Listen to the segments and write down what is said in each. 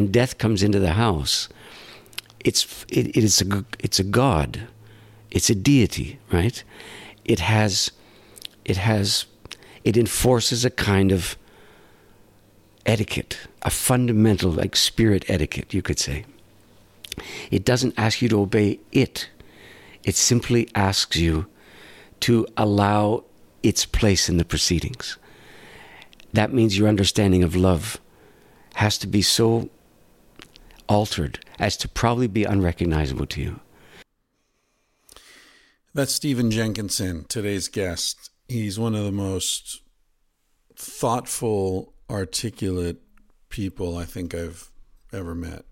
When death comes into the house, it's it, it is a it's a god, it's a deity, right? It has it has it enforces a kind of etiquette, a fundamental like spirit etiquette, you could say. It doesn't ask you to obey it. It simply asks you to allow its place in the proceedings. That means your understanding of love has to be so altered as to probably be unrecognizable to you. That's Stephen Jenkinson, today's guest. He's one of the most thoughtful, articulate people I think I've ever met.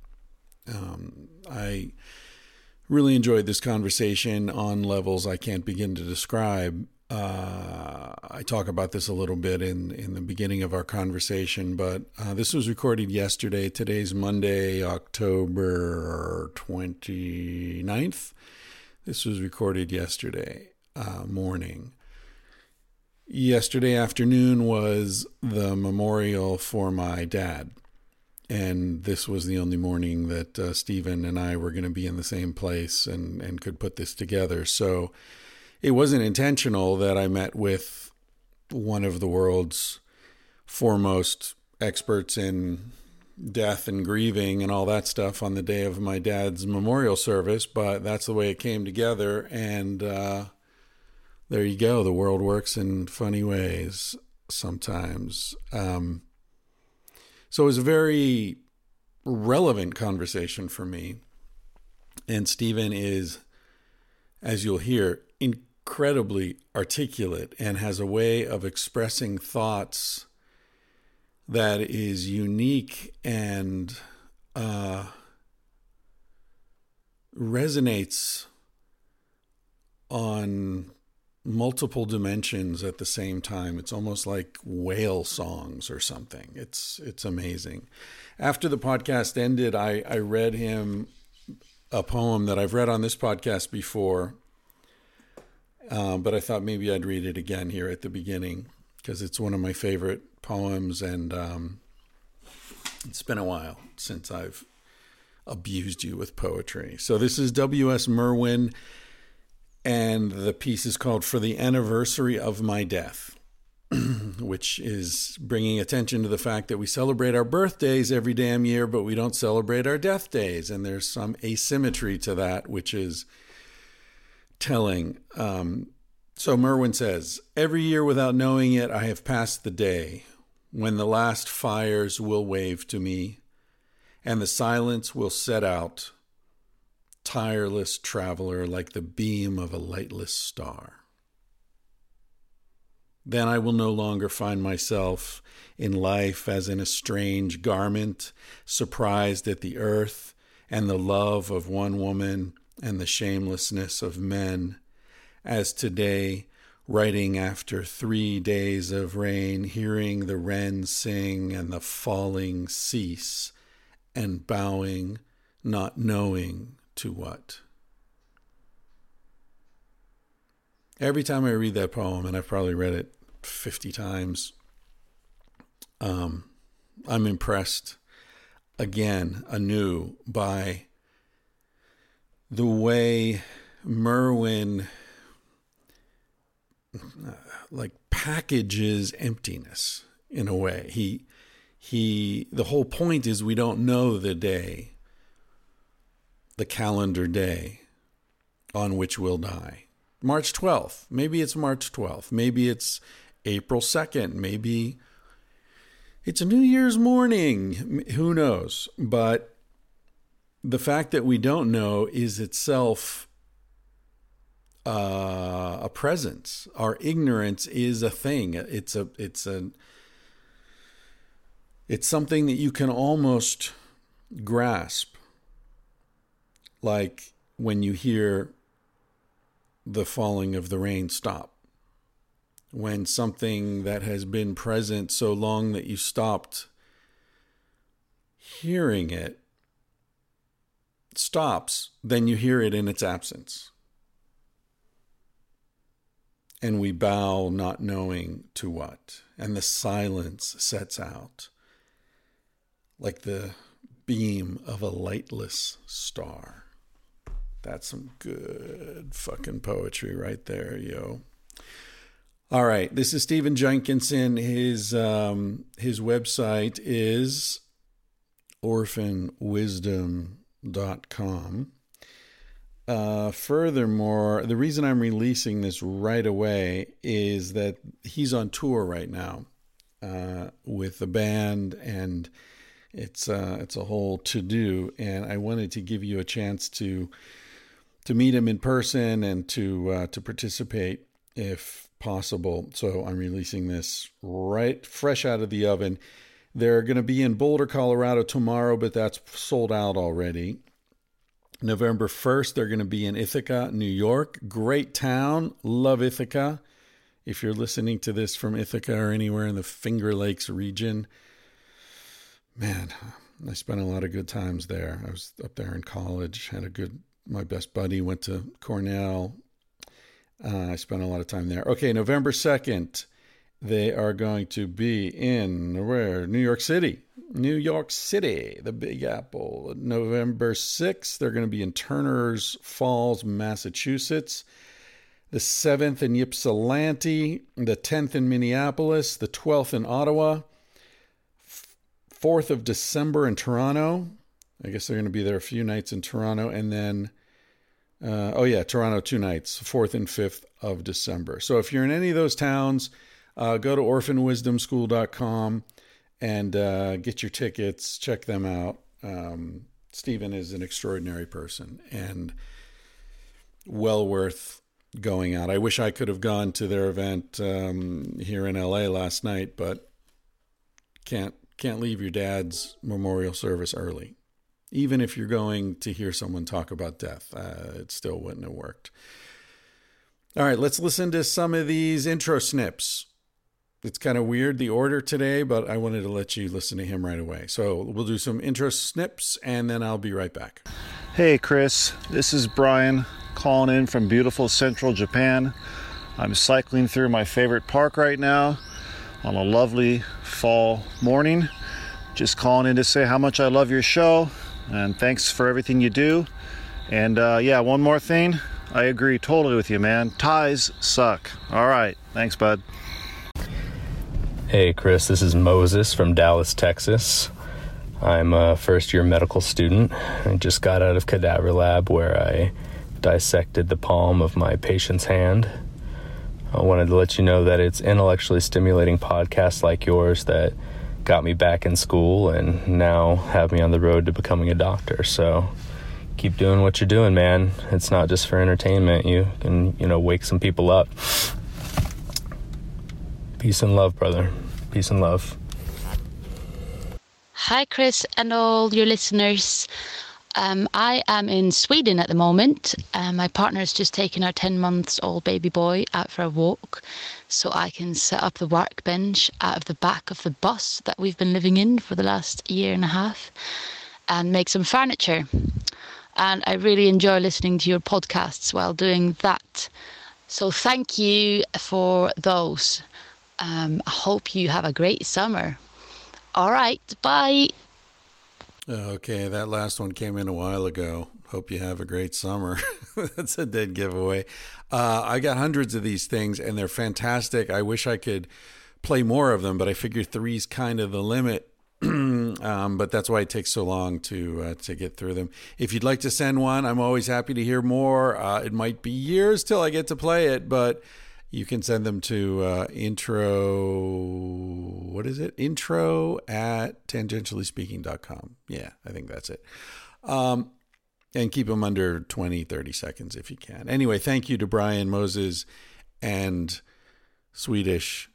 Um, I really enjoyed this conversation on levels I can't begin to describe. Uh, I talk about this a little bit in, in the beginning of our conversation, but uh, this was recorded yesterday. Today's Monday, October 29th. This was recorded yesterday uh, morning. Yesterday afternoon was the memorial for my dad. And this was the only morning that uh, Stephen and I were going to be in the same place and, and could put this together. So, it wasn't intentional that I met with one of the world's foremost experts in death and grieving and all that stuff on the day of my dad's memorial service, but that's the way it came together. And uh, there you go. The world works in funny ways sometimes. Um, so it was a very relevant conversation for me. And Stephen is, as you'll hear, in incredibly articulate and has a way of expressing thoughts that is unique and uh, resonates on multiple dimensions at the same time. It's almost like whale songs or something. It's it's amazing. After the podcast ended, I, I read him a poem that I've read on this podcast before um, but I thought maybe I'd read it again here at the beginning because it's one of my favorite poems, and um, it's been a while since I've abused you with poetry. So this is W.S. Merwin, and the piece is called For the Anniversary of My Death. which is bringing attention to the fact that we celebrate our birthdays every damn year, but we don't celebrate our death days. And there's some asymmetry to that, which is telling. Um, so Merwin says, Every year without knowing it, I have passed the day when the last fires will wave to me and the silence will set out, tireless traveler like the beam of a lightless star. Then I will no longer find myself in life as in a strange garment, surprised at the earth and the love of one woman and the shamelessness of men, as today, writing after three days of rain, hearing the wren sing and the falling cease, and bowing, not knowing to what. Every time I read that poem, and I've probably read it 50 times, um, I'm impressed again, anew, by the way Merwin like packages emptiness in a way. He he the whole point is we don't know the day the calendar day on which we'll die. March 12th. Maybe it's March 12th. Maybe it's April 2nd. Maybe it's a New Year's morning. Who knows? But the fact that we don't know is itself uh, a presence. Our ignorance is a thing. It's a it's a it's something that you can almost grasp. like when you hear the falling of the rain stop. When something that has been present so long that you stopped hearing it stops, then you hear it in its absence. And we bow, not knowing to what. And the silence sets out like the beam of a lightless star. That's some good fucking poetry right there, yo. All right, this is Stephen Jenkinson. His um, his website is orphanwisdom.com. Uh, furthermore, the reason I'm releasing this right away is that he's on tour right now uh, with the band, and it's uh, it's a whole to do. And I wanted to give you a chance to to meet him in person and to uh, to participate if possible. So I'm releasing this right fresh out of the oven. They're going to be in Boulder, Colorado tomorrow, but that's sold out already. November 1st, they're going to be in Ithaca, New York. Great town. Love Ithaca. If you're listening to this from Ithaca or anywhere in the Finger Lakes region, man, I spent a lot of good times there. I was up there in college, had a good my best buddy went to Cornell. Uh, I spent a lot of time there. Okay, November 2nd, they are going to be in where? New York City. New York City, the Big Apple. November 6th, they're going to be in Turner's Falls, Massachusetts. The 7th in Ypsilanti, the 10th in Minneapolis, the 12th in Ottawa, 4th of December in Toronto. I guess they're going to be there a few nights in Toronto, and then uh, oh, yeah, Toronto, two nights, 4th and 5th of December. So if you're in any of those towns, uh, go to orphanwisdomschool.com and uh, get your tickets, check them out. Um, Stephen is an extraordinary person and well worth going out. I wish I could have gone to their event um, here in LA last night, but can't can't leave your dad's memorial service early even if you're going to hear someone talk about death, uh, it still wouldn't have worked. All right, let's listen to some of these intro snips. It's kind of weird the order today, but I wanted to let you listen to him right away. So we'll do some intro snips and then I'll be right back. Hey, Chris, this is Brian calling in from beautiful central Japan. I'm cycling through my favorite park right now on a lovely fall morning. Just calling in to say how much I love your show and thanks for everything you do. And uh, yeah, one more thing. I agree totally with you, man. Ties suck. All right. Thanks, bud. Hey, Chris. This is Moses from Dallas, Texas. I'm a first year medical student. I just got out of cadaver lab where I dissected the palm of my patient's hand. I wanted to let you know that it's intellectually stimulating podcasts like yours that got me back in school and now have me on the road to becoming a doctor. So keep doing what you're doing, man. It's not just for entertainment. You can, you know, wake some people up. Peace and love, brother. Peace and love. Hi, Chris, and all your listeners. Um, I am in Sweden at the moment. Um, my partner has just taken our 10 months old baby boy out for a walk so I can set up the workbench out of the back of the bus that we've been living in for the last year and a half and make some furniture. And I really enjoy listening to your podcasts while doing that. So thank you for those. Um, I hope you have a great summer. All right, bye. Okay, that last one came in a while ago. Hope you have a great summer. That's a dead giveaway. Uh, I got hundreds of these things, and they're fantastic. I wish I could play more of them, but I figure three's kind of the limit. um, but that's why it takes so long to uh, to get through them. If you'd like to send one, I'm always happy to hear more. Uh, it might be years till I get to play it, but you can send them to uh, intro what is it? Intro at tangentiallyspeaking.com yeah i think that's it. Um, and keep them under 20 30 seconds if you can. Anyway thank you to brian moses and swedish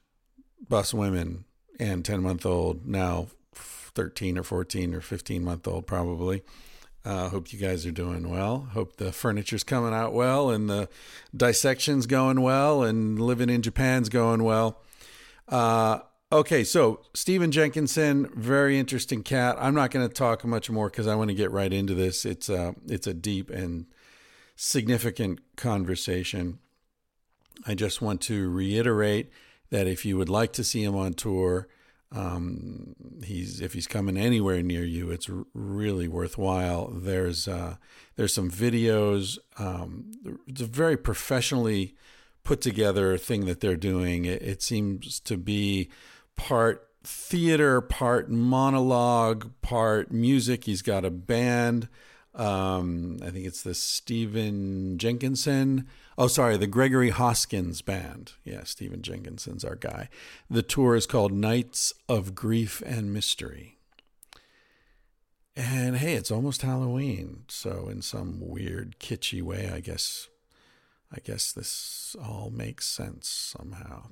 bus women and 10 month old now 13 or 14 or 15 month old probably Uh, hope you guys are doing well. Hope the furniture's coming out well and the dissection's going well and living in Japan's going well. Uh, okay, so Stephen Jenkinson, very interesting cat. I'm not going to talk much more because I want to get right into this. It's a, it's a deep and significant conversation. I just want to reiterate that if you would like to see him on tour, um, he's if he's coming anywhere near you, it's really worthwhile. There's uh, there's some videos. Um, it's a very professionally put together thing that they're doing. It, it seems to be part theater, part monologue, part music. He's got a band. Um, I think it's the Stephen Jenkinson. Oh, sorry, the Gregory Hoskins Band. Yeah, Stephen Jenkinson's our guy. The tour is called Nights of Grief and Mystery. And hey, it's almost Halloween, so in some weird kitschy way, I guess I guess this all makes sense somehow.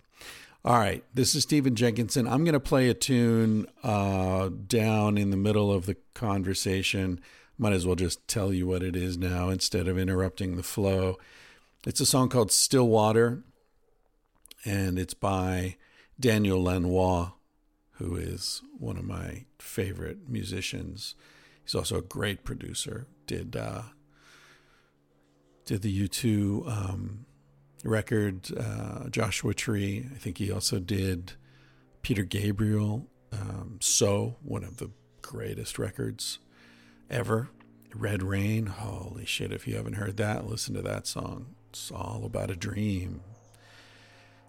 All right, this is Stephen Jenkinson. I'm going to play a tune uh, down in the middle of the conversation. Might as well just tell you what it is now instead of interrupting the flow. It's a song called Still Water, and it's by Daniel Lanois, who is one of my favorite musicians. He's also a great producer. Did uh, did the U2 um, record, uh, Joshua Tree. I think he also did Peter Gabriel, um, So, one of the greatest records ever. Red Rain. Holy shit, if you haven't heard that, listen to that song. It's all about a dream.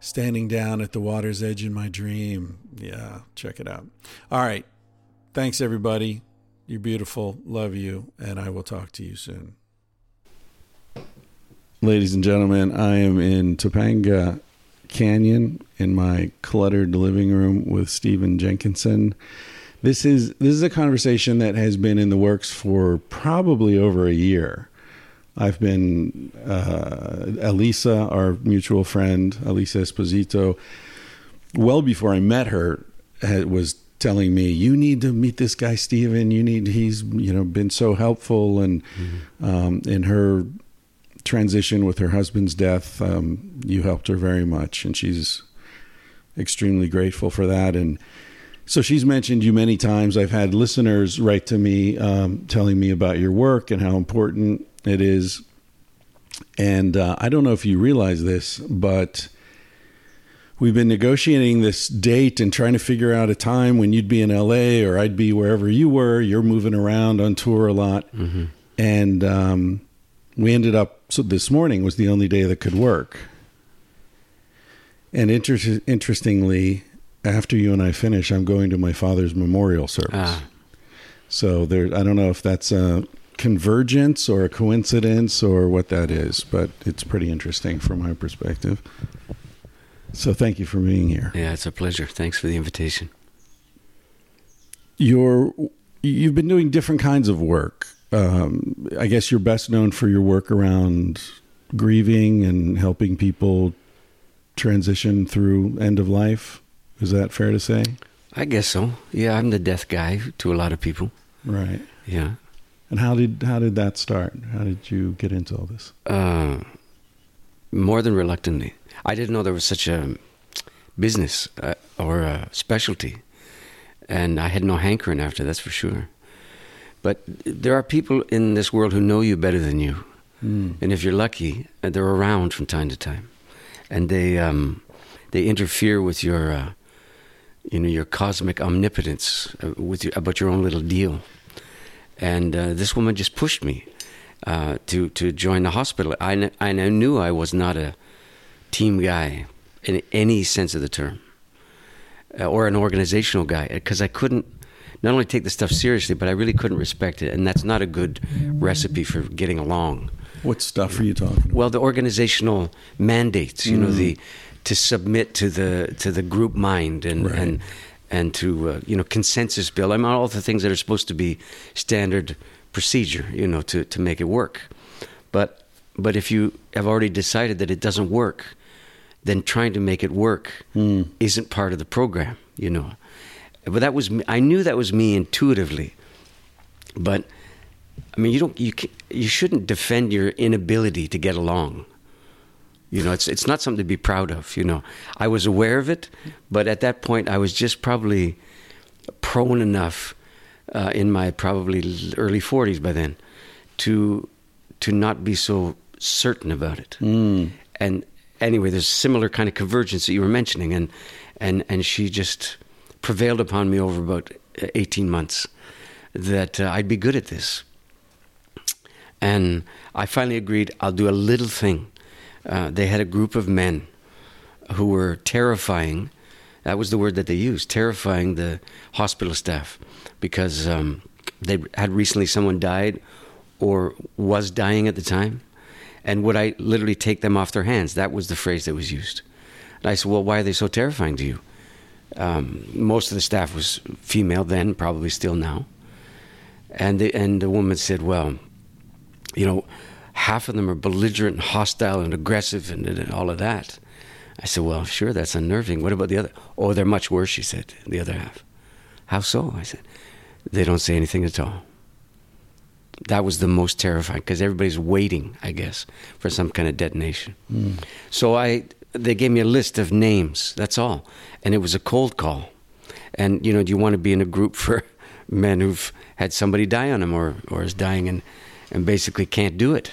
Standing down at the water's edge in my dream. Yeah, check it out. All right. Thanks, everybody. You're beautiful. Love you. And I will talk to you soon. Ladies and gentlemen, I am in Topanga Canyon in my cluttered living room with Stephen Jenkinson. This is this is a conversation that has been in the works for probably over a year. I've been uh, Elisa, our mutual friend, Elisa Esposito, well before I met her, was telling me, "You need to meet this guy, Stephen. You need. He's you know been so helpful, and mm-hmm. um, in her transition with her husband's death, um, you helped her very much, and she's extremely grateful for that. And so she's mentioned you many times. I've had listeners write to me um, telling me about your work and how important it is. And uh, I don't know if you realize this, but we've been negotiating this date and trying to figure out a time when you'd be in LA or I'd be wherever you were. You're moving around on tour a lot. Mm-hmm. And um, we ended up, so this morning was the only day that could work. And inter- interestingly, after you and I finish, I'm going to my father's memorial service. Ah. So there, I don't know if that's a convergence or a coincidence or what that is, but it's pretty interesting from my perspective. So thank you for being here. Yeah, it's a pleasure. Thanks for the invitation. You're you've been doing different kinds of work. Um, I guess you're best known for your work around grieving and helping people transition through end of life. Is that fair to say? I guess so. Yeah, I'm the death guy to a lot of people. Right. Yeah. And how did how did that start? How did you get into all this? Uh, more than reluctantly. I didn't know there was such a business uh, or a specialty, and I had no hankering after. That's for sure. But there are people in this world who know you better than you, mm. and if you're lucky, uh, they're around from time to time, and they um, they interfere with your uh, you know your cosmic omnipotence uh, with your, about your own little deal. And uh, this woman just pushed me uh, to to join the hospital. I, kn- I knew I was not a team guy in any sense of the term, uh, or an organizational guy, because I couldn't not only take the stuff seriously, but I really couldn't respect it, and that's not a good recipe for getting along. What stuff are you talking about? Well, the organizational mandates, you mm. know, the to submit to the to the group mind and right. and and to uh, you know consensus bill. I mean, all the things that are supposed to be standard procedure, you know, to to make it work. But but if you have already decided that it doesn't work, then trying to make it work mm. isn't part of the program, you know. But that was I knew that was me intuitively, but I mean, you don't you you shouldn't defend your inability to get along. You know, it's it's not something to be proud of. You know, I was aware of it, but at that point, I was just probably prone enough uh, in my probably early forties by then to to not be so certain about it. And anyway, there's similar kind of convergence that you were mentioning, and and and she just prevailed upon me over about uh, eighteen months that uh, I'd be good at this. And I finally agreed I'll do a little thing. Uh, they had a group of men who were terrifying. That was the word that they used, terrifying the hospital staff, because um, they had recently someone died or was dying at the time, and would I literally take them off their hands? That was the phrase that was used. And I said, "Well, why are they so terrifying to you?" Um, most of the staff was female then, probably still now, and the, and the woman said, "Well, you know, half of them are belligerent, and hostile, and aggressive, and, and all of that." I said, "Well, sure, that's unnerving. What about the other? Oh, they're much worse." She said, "The other half." How so? I said, "They don't say anything at all." That was the most terrifying because everybody's waiting, I guess, for some kind of detonation. Hmm. So I, they gave me a list of names. That's all, and it was a cold call. And you know, do you want to be in a group for men who've had somebody die on them, or or is dying and and basically can't do it?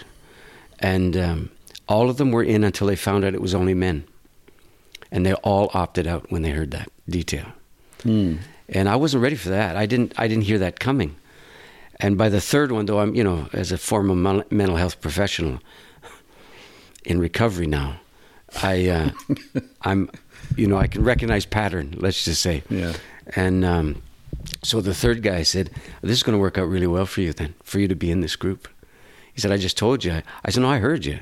And um, all of them were in until they found out it was only men, and they all opted out when they heard that detail. And I wasn't ready for that. I didn't. I didn't hear that coming. And by the third one, though, I'm you know, as a former mental health professional in recovery now, I uh, I'm you know I can recognize pattern. Let's just say. Yeah. And um, so the third guy said, "This is going to work out really well for you then, for you to be in this group." He said, "I just told you." I said, "No, I heard you."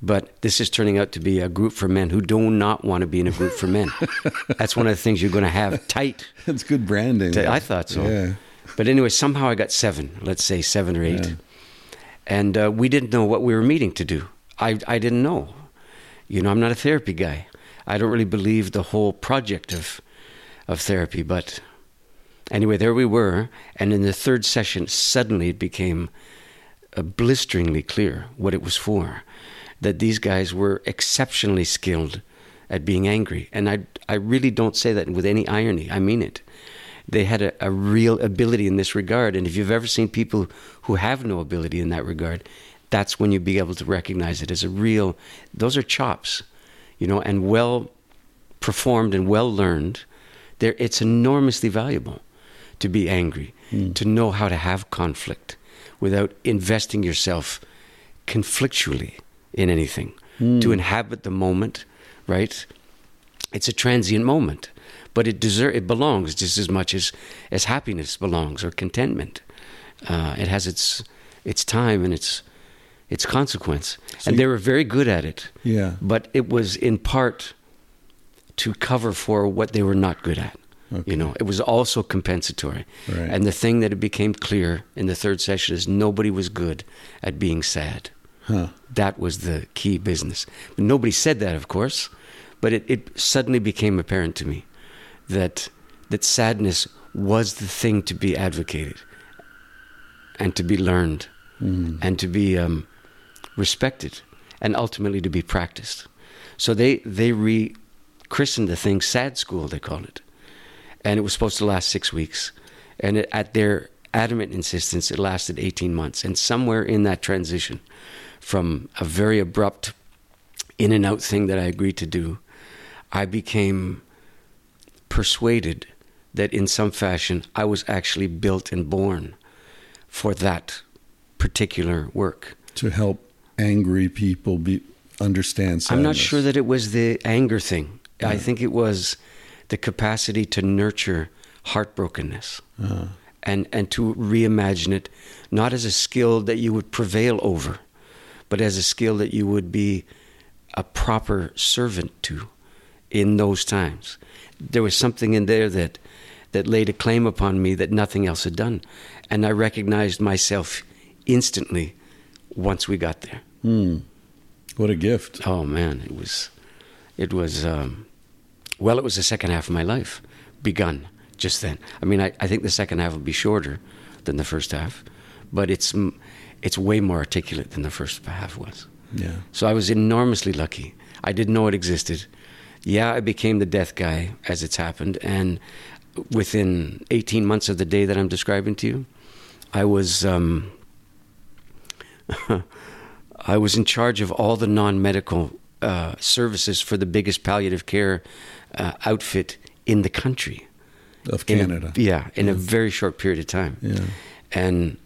But this is turning out to be a group for men who do not want to be in a group for men. That's one of the things you're going to have tight. That's good branding. I thought so. Yeah. But anyway, somehow I got seven, let's say seven or eight. Yeah. And uh, we didn't know what we were meeting to do. I, I didn't know. You know, I'm not a therapy guy. I don't really believe the whole project of, of therapy. But anyway, there we were. And in the third session, suddenly it became uh, blisteringly clear what it was for. That these guys were exceptionally skilled at being angry. And I, I really don't say that with any irony. I mean it they had a, a real ability in this regard. And if you've ever seen people who have no ability in that regard, that's when you be able to recognize it as a real. Those are chops, you know, and well performed and well learned. There, it's enormously valuable to be angry, to know how to have conflict without investing yourself conflictually in anything, to inhabit the moment, right? It's a transient moment, but it deserve it belongs just as much as as happiness belongs or contentment. Uh, it has its its time and its its consequence, and they were very good at it. Yeah. but it was in part to cover for what they were not good at. You know, it was also compensatory. Right. And the thing that it became clear in the third session is nobody was good at being sad. Huh. That was the key business. But nobody said that, of course. But it, it suddenly became apparent to me that that sadness was the thing to be advocated and to be learned and to be um, respected and ultimately to be practiced. So they they rechristened the thing Sad School, they called it, and it was supposed to last six weeks, and it, at their adamant insistence, it lasted eighteen months. And somewhere in that transition, from a very abrupt in and out thing that I agreed to do, I became persuaded that in some fashion I was actually built and born for that particular work. To help angry people be understand sadness. I'm not sure that it was the anger thing. I think it was the capacity to nurture heartbrokenness and, and to reimagine it not as a skill that you would prevail over, but as a skill that you would be a proper servant to in those times. There was something in there that that laid a claim upon me that nothing else had done. And I recognized myself instantly once we got there. What a gift. Oh man, it was, it was, um, well, it was the second half of my life begun just then. I mean, I, I think the second half will be shorter than the first half, but it's it's way more articulate than the first half was. Yeah. So I was enormously lucky. I didn't know it existed. Yeah, I became the death guy as it's happened, and within 18 months of the day that I'm describing to you, I was um, I was in charge of all the non-medical uh, services for the biggest palliative care uh, outfit in the country. Of In a- Canada. yeah, in a very short period of time. Yeah. And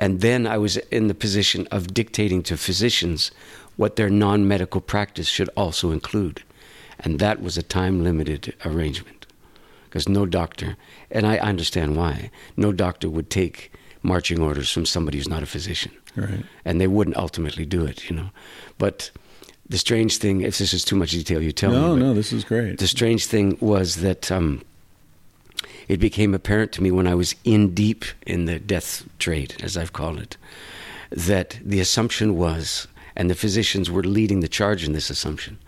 and then I was in the position of dictating to physicians what their non-medical practice should also include. And that was a time-limited arrangement. Because no doctor, and I understand why, no doctor would take marching orders from somebody who's not a physician Right. and they wouldn't ultimately do it, you know. But the strange thing, if this is too much detail, you tell No, me. but no, this is great. The strange thing was that um, it became apparent to me when I was in deep in the death trade, as I've called it, that the assumption was, and the physicians were leading the charge in this assumption,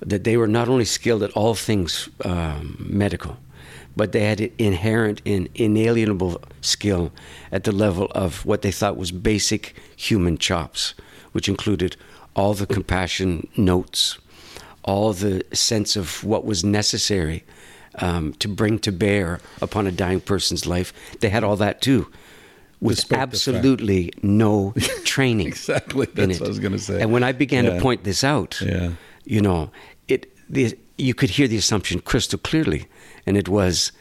that they were not only skilled at all things um, medical, but they had inherent and inalienable skill at the level of what they thought was basic human chops, which included all the compassion notes, all the sense of what was necessary um, to bring to bear upon a dying person's life. They had all that too, with Despite absolutely no training. Exactly. in That's it. what I was gonna say. And when I began Yeah. to point this out, Yeah. you know, it the, you could hear the assumption crystal clearly, and it was,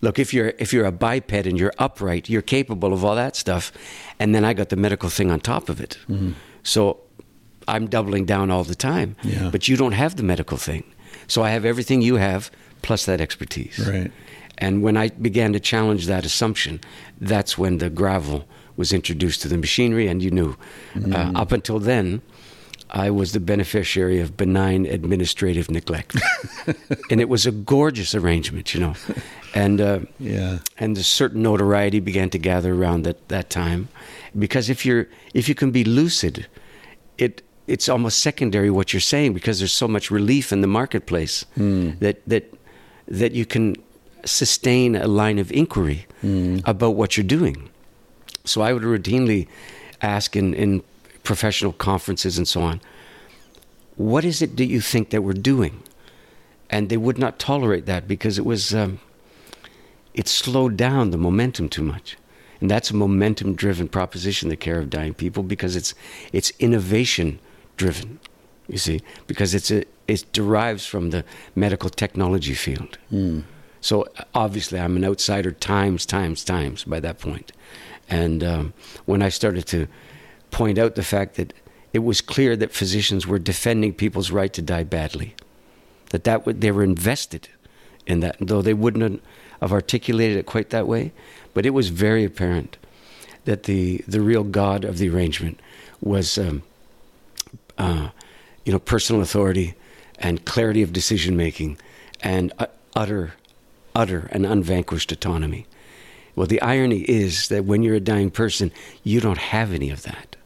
look, if you're if you're a biped and you're upright, you're capable of all that stuff, and then I got the medical thing on top of it. Mm-hmm. So I'm doubling down all the time, Yeah. but you don't have the medical thing, so I have everything you have plus that expertise. Right. And when I began to challenge that assumption, that's when the gravel was introduced to the machinery, and you knew. Uh, up until then, I was the beneficiary of benign administrative neglect, and it was a gorgeous arrangement, you know. And uh, Yeah. and a certain notoriety began to gather around that, that time, because if you're if you can be lucid, it it's almost secondary what you're saying because there's so much relief in the marketplace that that that you can sustain a line of inquiry about what you're doing. So I would routinely ask in, in professional conferences and so on, what is it that you think that we're doing? And they would not tolerate that because it was um, it slowed down the momentum too much. And that's a momentum driven proposition, the care of dying people, because it's it's innovation driven, you see, because it's a it derives from the medical technology field. So obviously, I'm an outsider times, times, times by that point. And um, when I started to point out the fact that it was clear that physicians were defending people's right to die badly, that that would, they were invested in that, though they wouldn't have articulated it quite that way, but it was very apparent that the the real god of the arrangement was, um, uh, you know, personal authority and clarity of decision making and uh, utter, utter and unvanquished autonomy. Well, the irony is that when you're a dying person, you don't have any of that.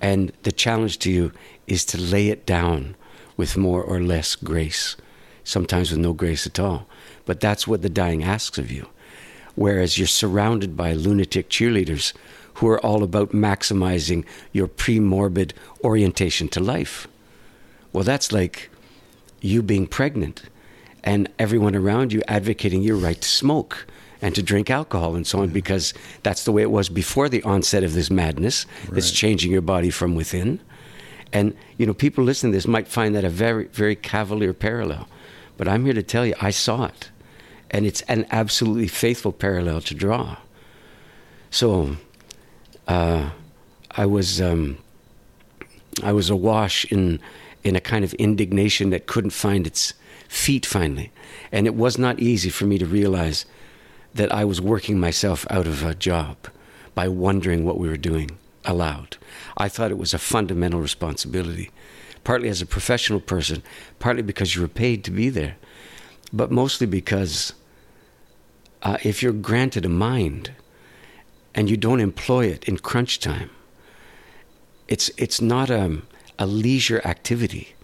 And the challenge to you is to lay it down with more or less grace, sometimes with no grace at all. But that's what the dying asks of you. Whereas you're surrounded by lunatic cheerleaders who are all about maximizing your pre morbid orientation to life. Well, that's like you being pregnant and everyone around you advocating your right to smoke and to drink alcohol and so on because that's the way it was before the onset of this madness that's changing your body from within. And, you know, people listening to this might find that a very, very cavalier parallel. But I'm here to tell you, I saw it. And it's an absolutely faithful parallel to draw. So, uh, I was, um, I was awash in, in a kind of indignation that couldn't find its feet finally. And it was not easy for me to realize that I was working myself out of a job by wondering what we were doing aloud. I thought it was a fundamental responsibility, partly as a professional person, partly because you were paid to be there, but mostly because uh, if you're granted a mind and you don't employ it in crunch time, it's it's not a, a leisure activity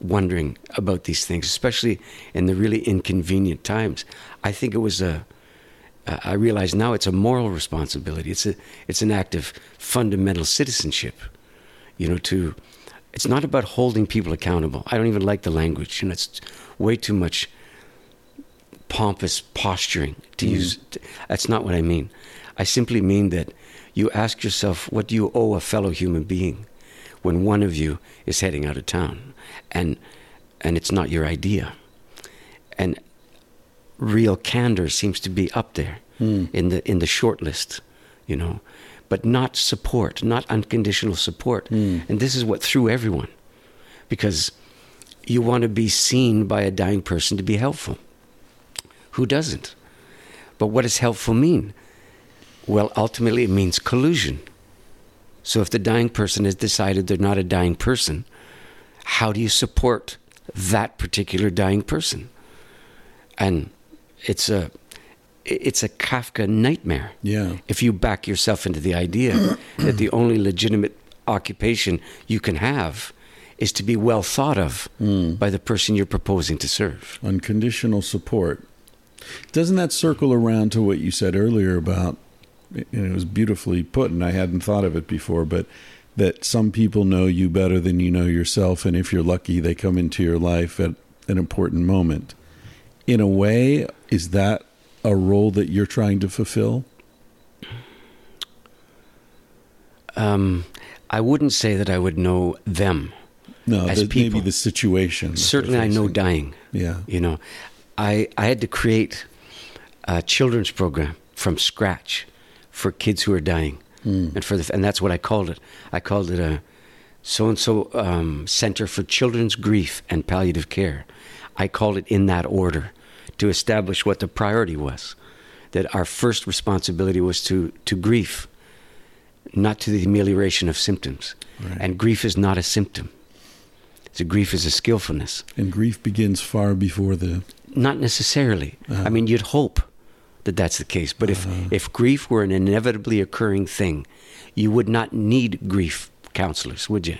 wondering about these things, especially in the really inconvenient times. I think it was a I realize now it's a moral responsibility. It's a it's an act of fundamental citizenship. You know, to it's not about holding people accountable. I don't even like the language. You know, it's way too much pompous posturing to Mm. use. That's not what I mean. I simply mean that you ask yourself, what do you owe a fellow human being when one of you is heading out of town, and and it's not your idea, and real candor seems to be up there in the in the short list, you know, but not support, not unconditional support, and this is what threw everyone, because you want to be seen by a dying person to be helpful. Who doesn't? But what does helpful mean? Well, ultimately, it means collusion. So if the dying person has decided they're not a dying person, how do you support that particular dying person? And it's a it's a Kafka nightmare. Yeah. If you back yourself into the idea that the only legitimate occupation you can have is to be well thought of hmm. by the person you're proposing to serve. unconditional support. Doesn't that circle around to what you said earlier about, and it was beautifully put, and I hadn't thought of it before, but that some people know you better than you know yourself, and if you're lucky, they come into your life at an important moment. In a way, is that a role that you're trying to fulfill? Um, I wouldn't say that I would know them. No, As maybe people. the situation. Certainly, I know dying. Yeah. You know, I I had to create a children's program from scratch for kids who are dying, hmm. and for the and that's what I called it. I called it a so and so Center for Children's Grief and Palliative Care. I called it in that order to establish what the priority was. That our first responsibility was to to grief, not to the amelioration of symptoms. Right. And grief is not a symptom. So grief is a skillfulness. And grief begins far before the. Not necessarily. Uh-huh. I mean, you'd hope that that's the case. But if, uh-huh. if grief were an inevitably occurring thing, you would not need grief counselors, would you?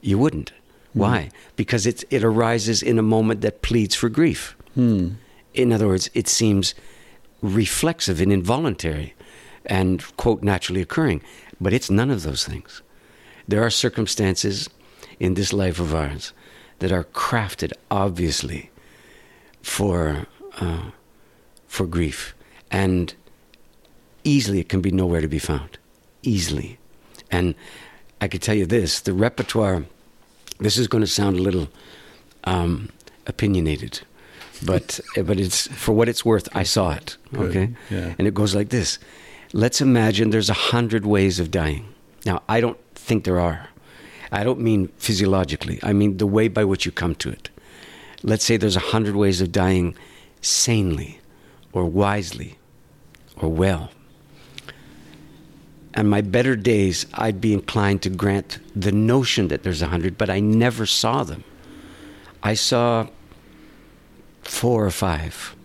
You wouldn't. Hmm. Why? Because it, it arises in a moment that pleads for grief. Hmm. In other words, it seems reflexive and involuntary and, quote, naturally occurring. But it's none of those things. There are circumstances in this life of ours that are crafted, obviously, for uh, for grief, and easily it can be nowhere to be found, easily. And I could tell you this: the repertoire. This is going to sound a little um, opinionated, but but it's for what it's worth. I saw it. Good. Okay, Yeah. and it goes like this: Let's imagine there's a hundred ways of dying. Now, I don't think there are. I don't mean physiologically. I mean the way by which you come to it. Let's say there's a hundred ways of dying sanely, or wisely, or well. And my better days, I'd be inclined to grant the notion that there's a hundred, but I never saw them. I saw four or five.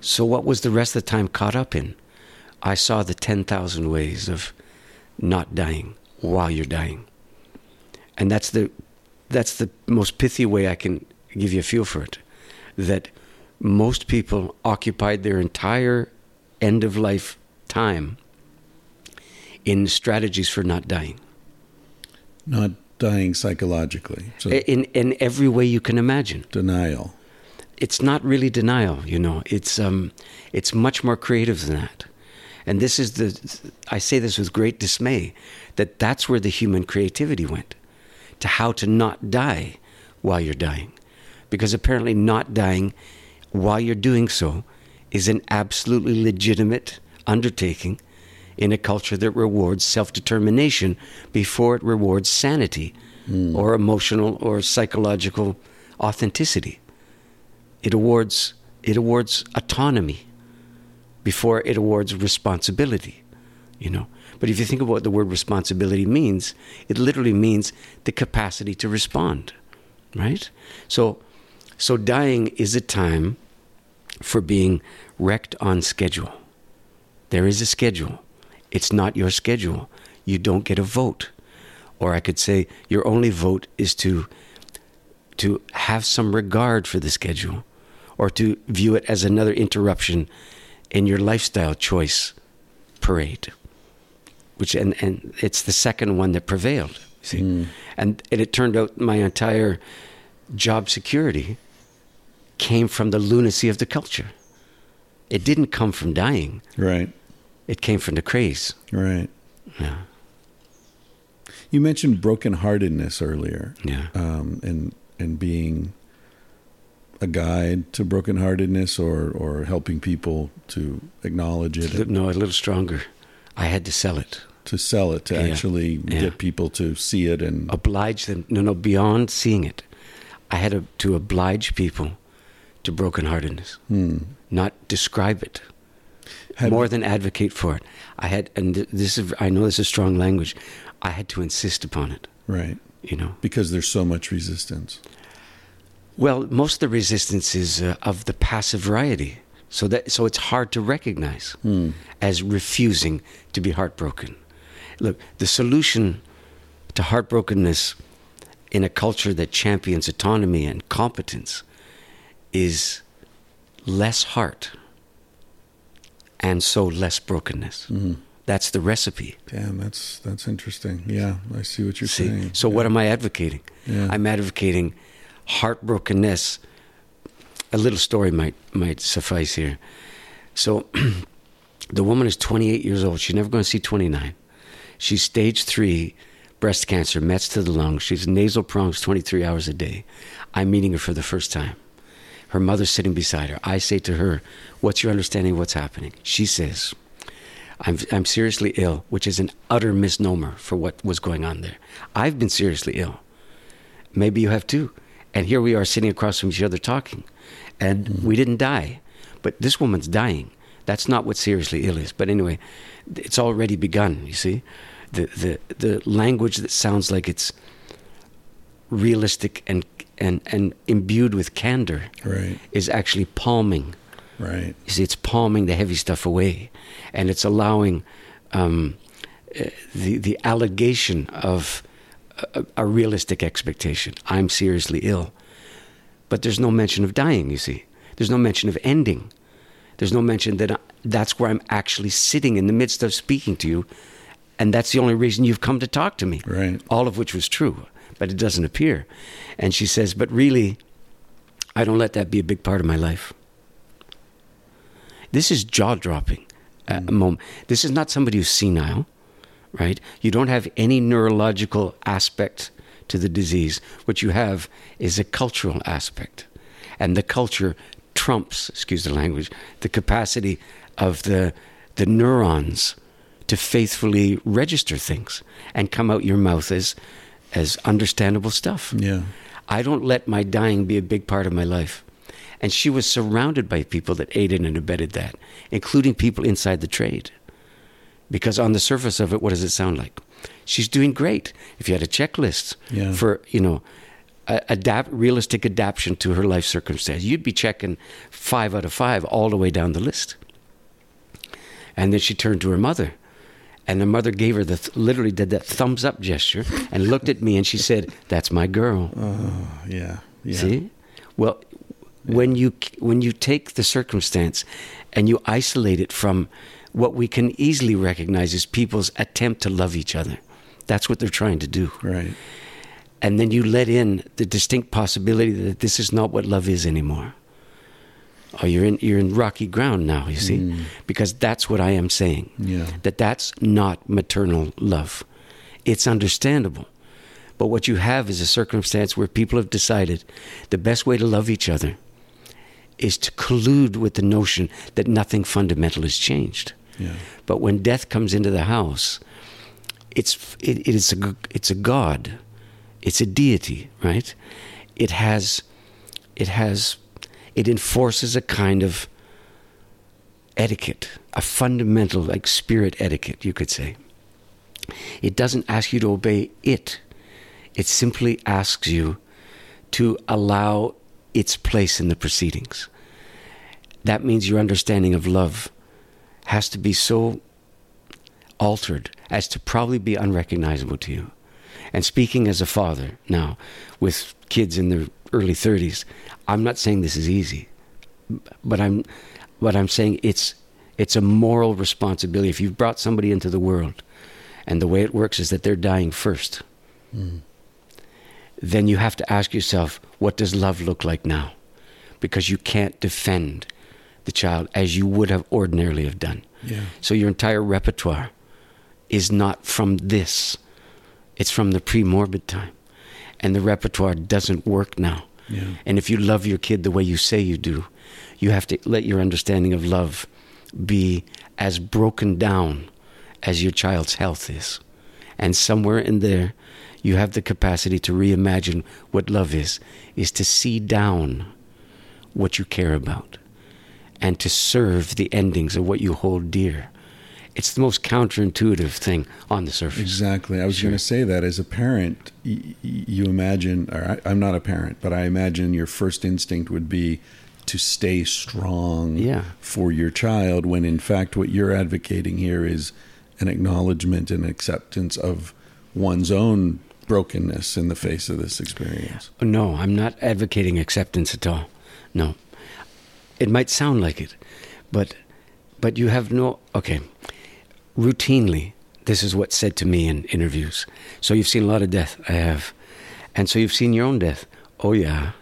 So, what was the rest of the time caught up in? I saw the 10,000 ways of not dying while you're dying. And that's the, that's the most pithy way I can give you a feel for it. That most people occupied their entire end of life time in strategies for not dying. Not dying psychologically. So In, in every way you can imagine. denial. it's not really denial, you know. It's um, it's much more creative than that. And this is the I say this with great dismay that that's where the human creativity went to how to not die while you're dying. Because apparently not dying while you're doing so is an absolutely legitimate undertaking in a culture that rewards self-determination before it rewards sanity hmm. or emotional or psychological authenticity. It awards it awards autonomy before it awards responsibility you know but if you think about what the word responsibility means it literally means the capacity to respond right? So so dying is a time for being wrecked on schedule. There is a schedule. It's not your schedule. You don't get a vote. Or i could say your only vote is to to have some regard for the schedule or to view it as another interruption in your lifestyle choice parade. Which and, and it's the second one that prevailed. you See, and, and it turned out my entire job security came from the lunacy of the culture. It didn't come from dying. Right. It came from the craze. Right. Yeah. You mentioned brokenheartedness earlier. Yeah. Um, and and being a guide to brokenheartedness or or helping people to acknowledge it No, a little stronger. I had to sell it. to sell it to Yeah. actually Yeah. get people to see it and Oblige them. No, no, beyond seeing it. I had to, to oblige people to brokenheartedness, hmm. not describe it. Have- more than advocate for it. I had, and this is, I know this is strong language. I had to insist upon it. right You know. because there's so much resistance. Well, most of the resistance is uh, of the passive variety, so that so it's hard to recognize hmm. as refusing to be heartbroken. Look, the solution to heartbrokenness in a culture that champions autonomy and competence is less heart and so less brokenness. Mm-hmm. That's the recipe. Damn, that's that's interesting. Yeah, I see what you're See? saying. So what am I advocating? Yeah. I'm advocating heartbrokenness. A little story might might suffice here. So the woman is 28 years old. She's never going to see 29. She's stage three breast cancer, Mets to the lungs. She's nasal prongs 23 hours a day. I'm meeting her for the first time. Her mother's sitting beside her. I say to her, What's your understanding of what's happening? She says, I'm, I'm seriously ill, which is an utter misnomer for what was going on there. I've been seriously ill. Maybe you have too. And here we are sitting across from each other talking. And we didn't die. But this woman's dying. That's not what seriously ill is. But anyway, it's already begun, you see? The, the, the language that sounds like it's realistic and, and, and imbued with candor Right. is actually palming Right. you see, it's palming the heavy stuff away, and it's allowing um, uh, the the allegation of a, a realistic expectation. I'm seriously ill, but there's no mention of dying. You see, there's no mention of ending. There's no mention that I, that's where I'm actually sitting in the midst of speaking to you, and that's the only reason you've come to talk to me. Right. All of which was true, but it doesn't appear. And she says, but really, I don't let that be a big part of my life. This is jaw dropping. Uh, moment. This is not somebody who's senile, right? You don't have any neurological aspect to the disease. What you have is a cultural aspect. And the culture trumps, excuse the language, the capacity of the, the neurons to faithfully register things and come out your mouth as, as understandable stuff. Yeah. I don't let my dying be a big part of my life. And she was surrounded by people that aided and abetted that, including people inside the trade. Because on the surface of it, what does it sound like? She's doing great. If you had a checklist Yeah. for, you know, adapt, realistic adaptation to her life circumstance, you'd be checking five out of five all the way down the list. And then she turned to her mother. And the mother gave her the, th- literally did that thumbs up gesture and looked at me and she said, That's my girl. Oh, yeah. Yeah. See? Well, when you when you take the circumstance and you isolate it from what we can easily recognize is people's attempt to love each other, that's what they're trying to do. Right. And then you let in the distinct possibility that this is not what love is anymore. Oh, you're in you're in rocky ground now. You see, mm. because that's what I am saying. Yeah. That that's not maternal love. It's understandable. But what you have is a circumstance where people have decided the best way to love each other is to collude with the notion that nothing fundamental has changed. But when death comes into the house, it's it, it is a it's a god, it's a deity, right? It has it has it enforces a kind of etiquette, a fundamental like spirit etiquette, you could say. It doesn't ask you to obey it. It simply asks you to allow its place in the proceedings. That means your understanding of love has to be so altered as to probably be unrecognizable to you. And speaking as a father now, with kids in their early 30s, I'm not saying this is easy. but I'm, but I'm saying it's, it's a moral responsibility. If you've brought somebody into the world, and the way it works is that they're dying first, Mm. then you have to ask yourself, what does love look like now? Because you can't defend the child as you would have ordinarily have done. Yeah. So your entire repertoire is not from this. It's from the pre-morbid time. And the repertoire doesn't work now. Yeah. And if you love your kid the way you say you do, you have to let your understanding of love be as broken down as your child's health is. And somewhere in there, you have the capacity to reimagine what love is, is to see down what you care about and to serve the endings of what you hold dear. It's the most counterintuitive thing on the surface. Exactly. I was Sure. going to say that as a parent, y- you imagine, or I, I'm not a parent, but I imagine your first instinct would be to stay strong Yeah. for your child when in fact what you're advocating here is an acknowledgement and acceptance of one's own brokenness in the face of this experience. No, I'm not advocating acceptance at all. No. It might sound like it, but but you have no okay. Routinely, this is what's said to me in interviews. So you've seen a lot of death, I have. And so you've seen your own death. Oh yeah.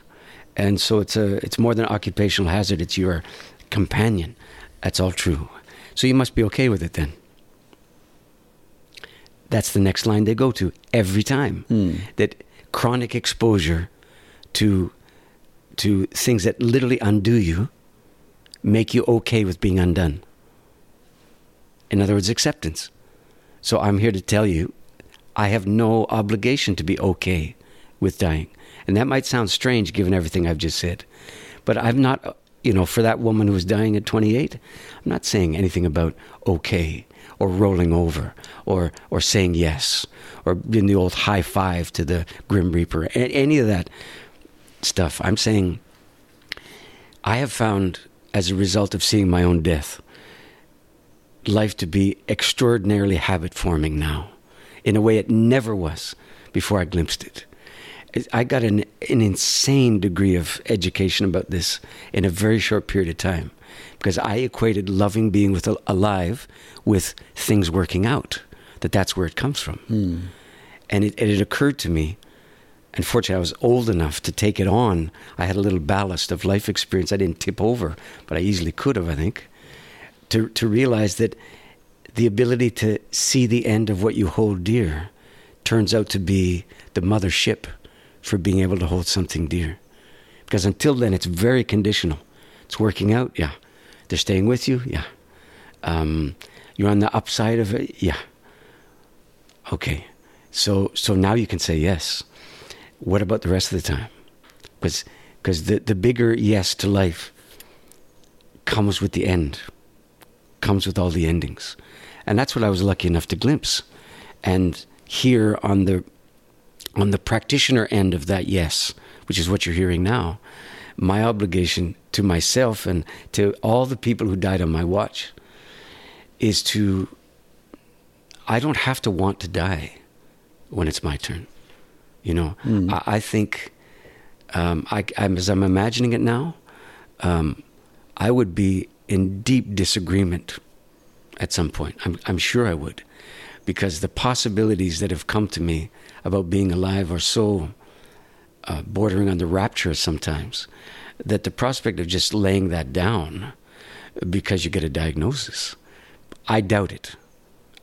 And so it's a it's more than an occupational hazard, it's your companion. That's all true. So you must be okay with it then. That's the next line they go to every time. Hmm. That chronic exposure to to things that literally undo you make you okay with being undone. In other words, acceptance. So I'm here to tell you I have no obligation to be okay with dying. And that might sound strange given everything I've just said. But I'm not, you know, for that woman who was dying at 28, I'm not saying anything about okay or rolling over or, or saying yes or doing the old high five to the Grim Reaper, any of that stuff. I'm saying I have found, as a result of seeing my own death, life to be extraordinarily habit forming now in a way it never was before I glimpsed it. I got an, an insane degree of education about this in a very short period of time because I equated loving being with alive with things working out, that that's where it comes from. Hmm. And it, it occurred to me Unfortunately, I was old enough to take it on. I had a little ballast of life experience. I didn't tip over, but I easily could have, I think. To, to realize that the ability to see the end of what you hold dear turns out to be the mothership for being able to hold something dear. Because until then, it's very conditional. It's working out, yeah. They're staying with you, yeah. Um, you're on the upside of it, yeah. Okay, so so now you can say yes. What about the rest of the time? Because because the the bigger yes to life comes with the end, comes with all the endings, and that's what I was lucky enough to glimpse, and here on the on the practitioner end of that yes, which is what you're hearing now, my obligation to myself and to all the people who died on my watch is to I don't have to want to die when it's my turn. You know, I, I think um, I, I'm, as I'm imagining it now, um, I would be in deep disagreement at some point. I'm, I'm sure I would, because the possibilities that have come to me about being alive are so uh, bordering on the rapture sometimes that the prospect of just laying that down because you get a diagnosis, I doubt it.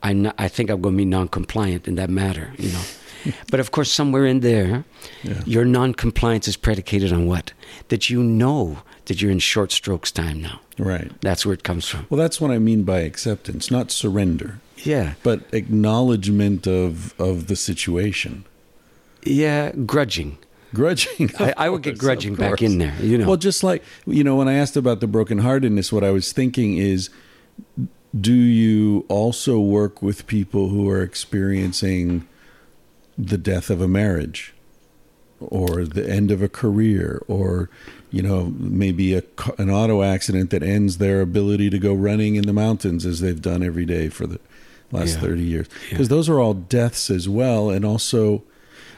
I, I think I'm going to be non-compliant in that matter, you know. but of course, somewhere in there, Yeah. your non-compliance is predicated on what? That you know that you're in short strokes time now. Right. That's where it comes from. Well, that's what I mean by acceptance, not surrender, Yeah, but acknowledgement of of the situation. yeah, grudging. Grudging. I, I would get grudging back in there, you know. Well, just like you know, when I asked about the brokenheartedness, what I was thinking is, do you also work with people who are experiencing the death of a marriage, or the end of a career, or you know, maybe a, an auto accident that ends their ability to go running in the mountains as they've done every day for the last Yeah. 30 years Yeah. because those are all deaths as well and also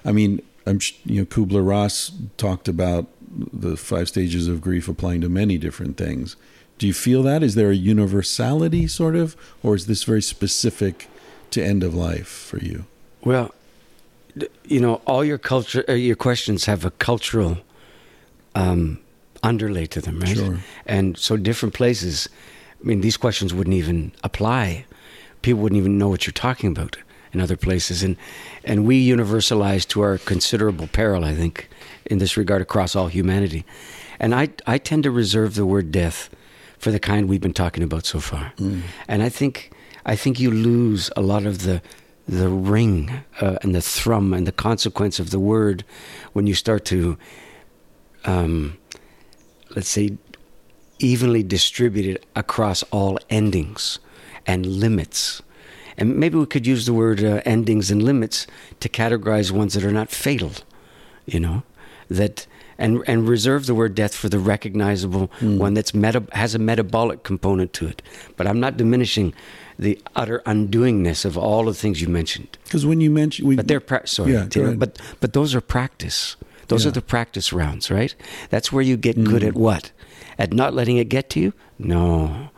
i mean i'm you know kubler ross talked about the five stages of grief applying to many different things. Do you feel that? Is there a universality, sort of, or is this very specific to end of life for you? Well, you know, all your culture, uh, your questions have a cultural um, underlay to them, right? Sure. And so different places. I mean, these questions wouldn't even apply. People wouldn't even know what you're talking about in other places, and and we universalize to our considerable peril, I think, in this regard across all humanity. And I I tend to reserve the word death for the kind we've been talking about so far. And I think I think you lose a lot of the the ring uh, and the thrum and the consequence of the word when you start to um, let's say evenly distributed across all endings and limits. And maybe we could use the word uh, endings and limits to categorize ones that are not fatal, you know, that and and reserve the word death for the recognizable one that's meta, has a metabolic component to it. But I'm not diminishing the utter undoingness of all the things you mentioned. Because when you mention, we, But they're pra- sorry, Yeah, but but those are practice. Those Yeah. are the practice rounds, right? That's where you get good Mm. at what? At not letting it get to you? No.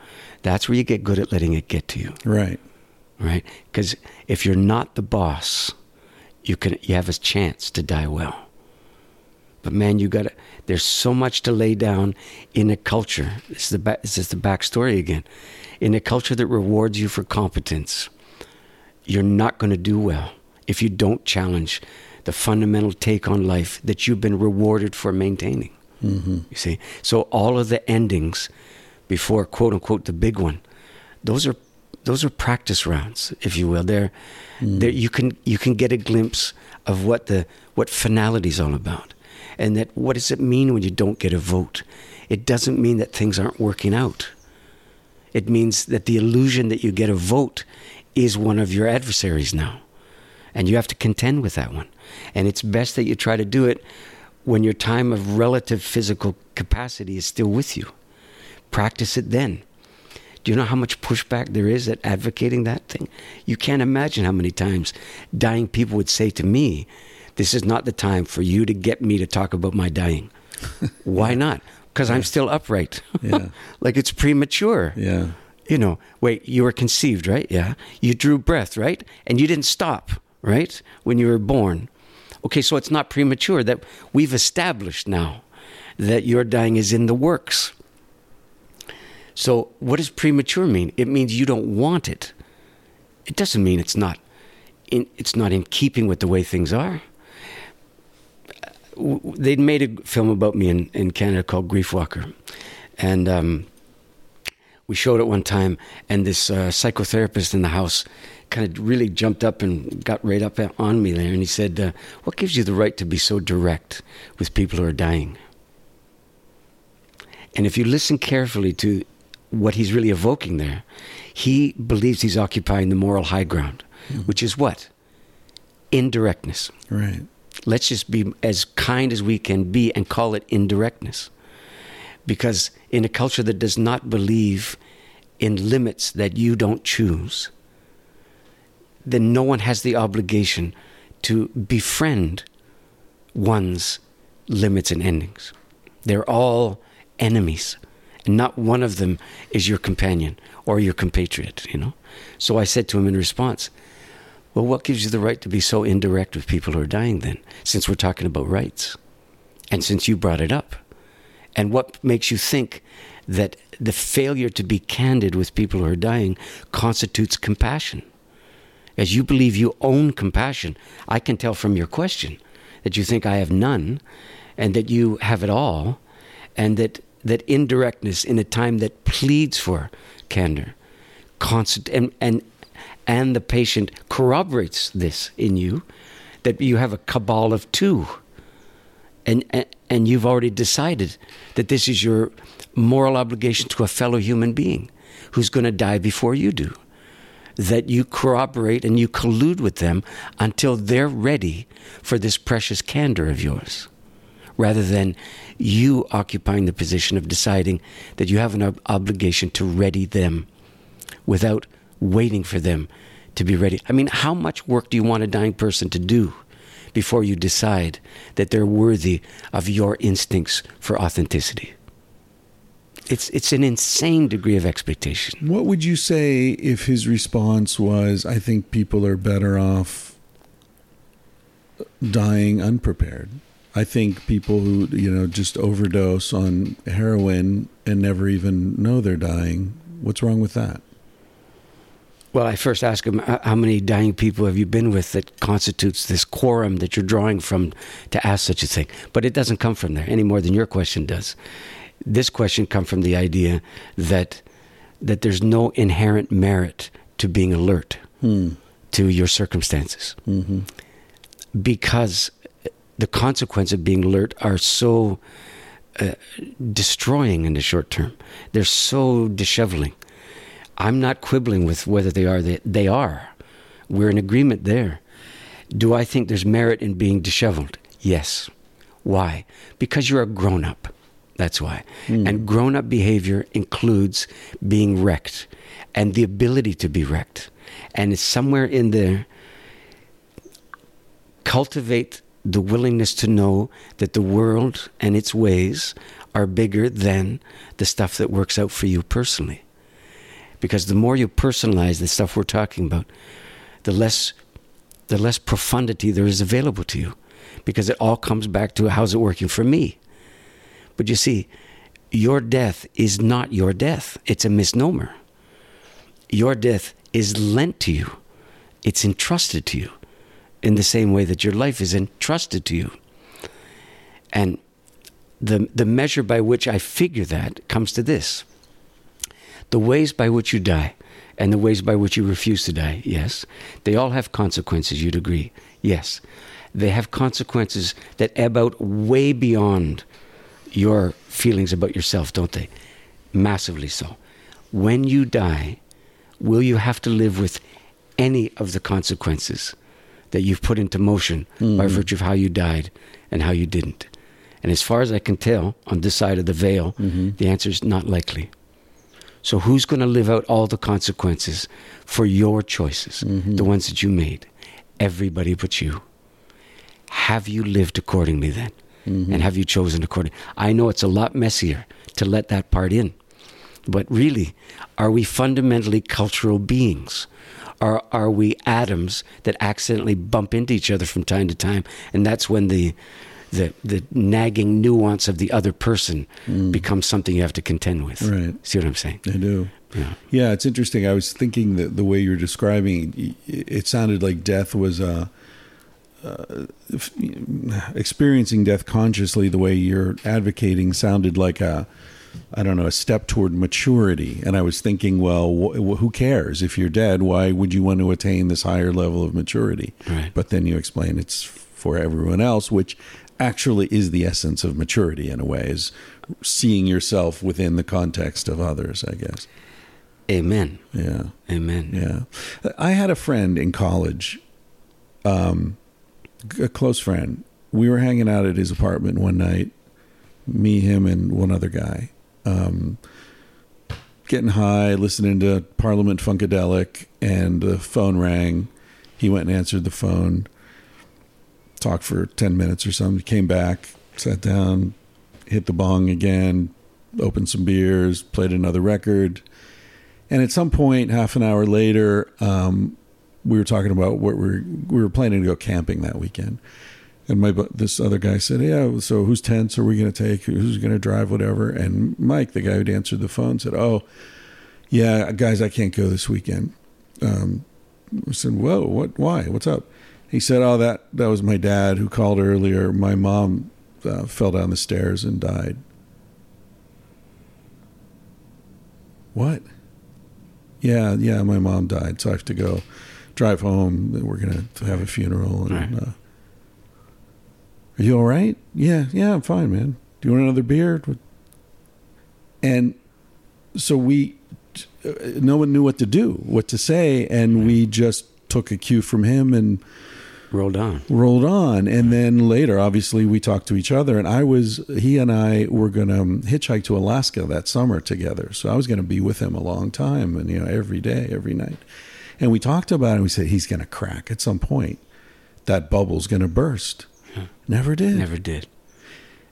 That's where you get good at letting it get to you, right. right? Because if you're not the boss, you can you have a chance to die well. But man, you got to. There's so much to lay down in a culture. This is the ba- this is the backstory again. In a culture that rewards you for competence, you're not going to do well if you don't challenge the fundamental take on life that you've been rewarded for maintaining. Mm-hmm. You see, so all of the endings before quote unquote the big one, those are those are practice rounds, if you will. They're, they're you can you can get a glimpse of what the what finality is all about, and that what does it mean when you don't get a vote? It doesn't mean that things aren't working out. It means that the illusion that you get a vote is one of your adversaries now. And you have to contend with that one. And it's best that you try to do it when your time of relative physical capacity is still with you. Practice it then. Do you know how much pushback there is at advocating that thing? You can't imagine how many times dying people would say to me, This is not the time for you to get me to talk about my dying. Why not? Because I'm still upright. Yeah. like it's premature. Yeah. You know, wait, you were conceived, right? Yeah. You drew breath, right? And you didn't stop, right? When you were born. Okay, so it's not premature that we've established now that your dying is in the works. So, what does premature mean? It means you don't want it. It doesn't mean it's not in, it's not in keeping with the way things are. W- They'd made a film about me in, in Canada called Grief Walker. And um, we showed it one time, and this uh, psychotherapist in the house kind of really jumped up and got right up on me there. And he said, uh, What gives you the right to be so direct with people who are dying? And if you listen carefully to what he's really evoking there, he believes he's occupying the moral high ground, which is what? Indirectness. Right. Let's just be as kind as we can be and call it indirectness. Because in a culture that does not believe in limits that you don't choose, then no one has the obligation to befriend one's limits and endings. They're all enemies, and not one of them is your companion or your compatriot, you know? So I said to him in response, Well, what gives you the right to be so indirect with people who are dying then, since we're talking about rights? And since you brought it up? And what makes you think that the failure to be candid with people who are dying constitutes compassion? As you believe you own compassion, I can tell from your question that you think I have none and that you have it all, and that, that indirectness in a time that pleads for candor constant, and, and, and the patient corroborates this in you, that you have a cabal of two. And, and and you've already decided that this is your moral obligation to a fellow human being who's going to die before you do. That you corroborate and you collude with them until they're ready for this precious candor of yours rather than you occupying the position of deciding that you have an ob- obligation to ready them without waiting for them to be ready. I mean, how much work do you want a dying person to do before you decide that they're worthy of your instincts for authenticity. It's, it's an insane degree of expectation. What would you say if his response was, I think people are better off dying unprepared? I think people who, you know, just overdose on heroin and never even know they're dying, what's wrong with that? Well, I first ask him, how many dying people have you been with that constitutes this quorum that you're drawing from to ask such a thing? But it doesn't come from there any more than your question does. This question comes from the idea that that there's no inherent merit to being alert Hmm. to your circumstances Mm-hmm. because the consequences of being alert are so uh, destroying in the short term. They're so disheveling. I'm not quibbling with whether they are. They, they are. We're in agreement there. Do I think there's merit in being disheveled? Yes. Why? Because you're a grown up. That's why. Hmm. And grown up behavior includes being wrecked and the ability to be wrecked. And it's somewhere in there cultivate the willingness to know that the world and its ways are bigger than the stuff that works out for you personally. Because the more you personalize the stuff we're talking about, the less the less profundity there is available to you. Because it all comes back to how's it working for me? But you see, your death is not your death. It's a misnomer. Your death is lent to you. It's entrusted to you in the same way that your life is entrusted to you. And the, the measure by which I figure that comes to this the ways by which you die and the ways by which you refuse to die, yes. They all have consequences, you'd agree. Yes. They have consequences that ebb out way beyond your feelings about yourself, don't they? Massively so. When you die, will you have to live with any of the consequences that you've put into motion by hmm. virtue of how you died and how you didn't? And as far as I can tell, on this side of the veil, mm-hmm. the answer is not likely. So, who's going to live out all the consequences for your choices, mm-hmm. the ones that you made? Everybody but you. Have you lived accordingly then? Mm-hmm. And have you chosen accordingly? I know it's a lot messier to let that part in. But really, are we fundamentally cultural beings? Or are we atoms that accidentally bump into each other from time to time? And that's when the the, the nagging nuance of the other person becomes something you have to contend with. Right. See what I'm saying? I do. Yeah. Yeah, it's interesting. I was thinking that the way you're describing it, it sounded like death was uh, uh, f- experiencing death consciously. The way you're advocating sounded like a, I don't know, a step toward maturity. And I was thinking, well, wh- who cares if you're dead? Why would you want to attain this higher level of maturity? Right. But then you explain it's for everyone else, which actually is the essence of maturity in a way, is seeing yourself within the context of others. I guess. Amen. Yeah. Amen. Yeah. I had a friend in college, um, a close friend. We were hanging out at his apartment one night, me, him, and one other guy, um, getting high, listening to Parliament Funkadelic, and the phone rang. He went and answered the phone, talked for 10 minutes or something, came back, sat down, hit the bong again, opened some beers, played another record. And at some point, half an hour later, um, we were talking about what we're we were planning to go camping that weekend. And my this other guy said, "Yeah, so whose tents are we going to take? Who's going to drive? Whatever." And Mike, the guy who'd answered the phone, said, "Oh, yeah, guys, I can't go this weekend." Um, I said, "Whoa, what? Why? What's up?" He said, "Oh, that that was my dad who called earlier. My mom uh, fell down the stairs and died." What? Yeah, yeah, my mom died, so I have to go drive home. We're gonna have a funeral. And, Right. uh, are you all right? Yeah, yeah, I'm fine, man. Do you want another beer? And so we, uh, no one knew what to do, what to say, and we just took a cue from him and Rolled on. rolled on. And then later, obviously, we talked to each other. And I was, he and I were going to hitchhike to Alaska that summer together. So I was going to be with him a long time and, you know, every day, every night. And we talked about it. And we said, he's going to crack at some point. that bubble's going to burst. Never did. Never did.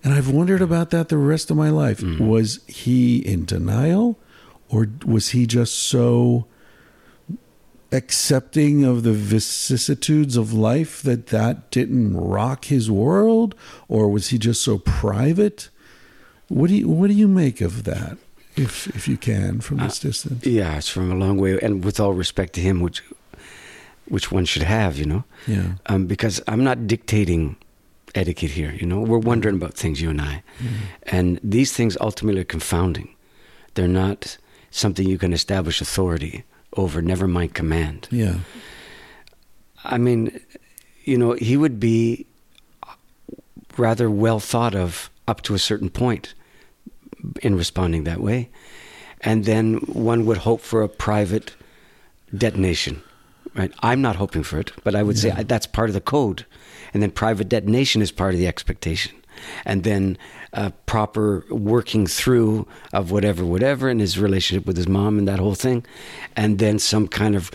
And I've wondered about that the rest of my life. Mm-hmm. Was he in denial or was he just so accepting of the vicissitudes of life that that didn't rock his world or was he just so private? What do you what do you make of that if if you can from this distance? Yeah, it's from a long way, and with all respect to him, which which one should have, you know. Yeah. Um, because I'm not dictating etiquette here. You know, we're wondering about things, you and I, and these things ultimately are confounding. They're not something you can establish authority over. Never mind command. Yeah. I mean, you know, he would be rather well thought of up to a certain point in responding that way. And then one would hope for a private detonation, right? I'm not hoping for it, but I would say that's part of the code. And then private detonation is part of the expectation. And then uh, proper working through of whatever, whatever, and his relationship with his mom and that whole thing. And then some kind of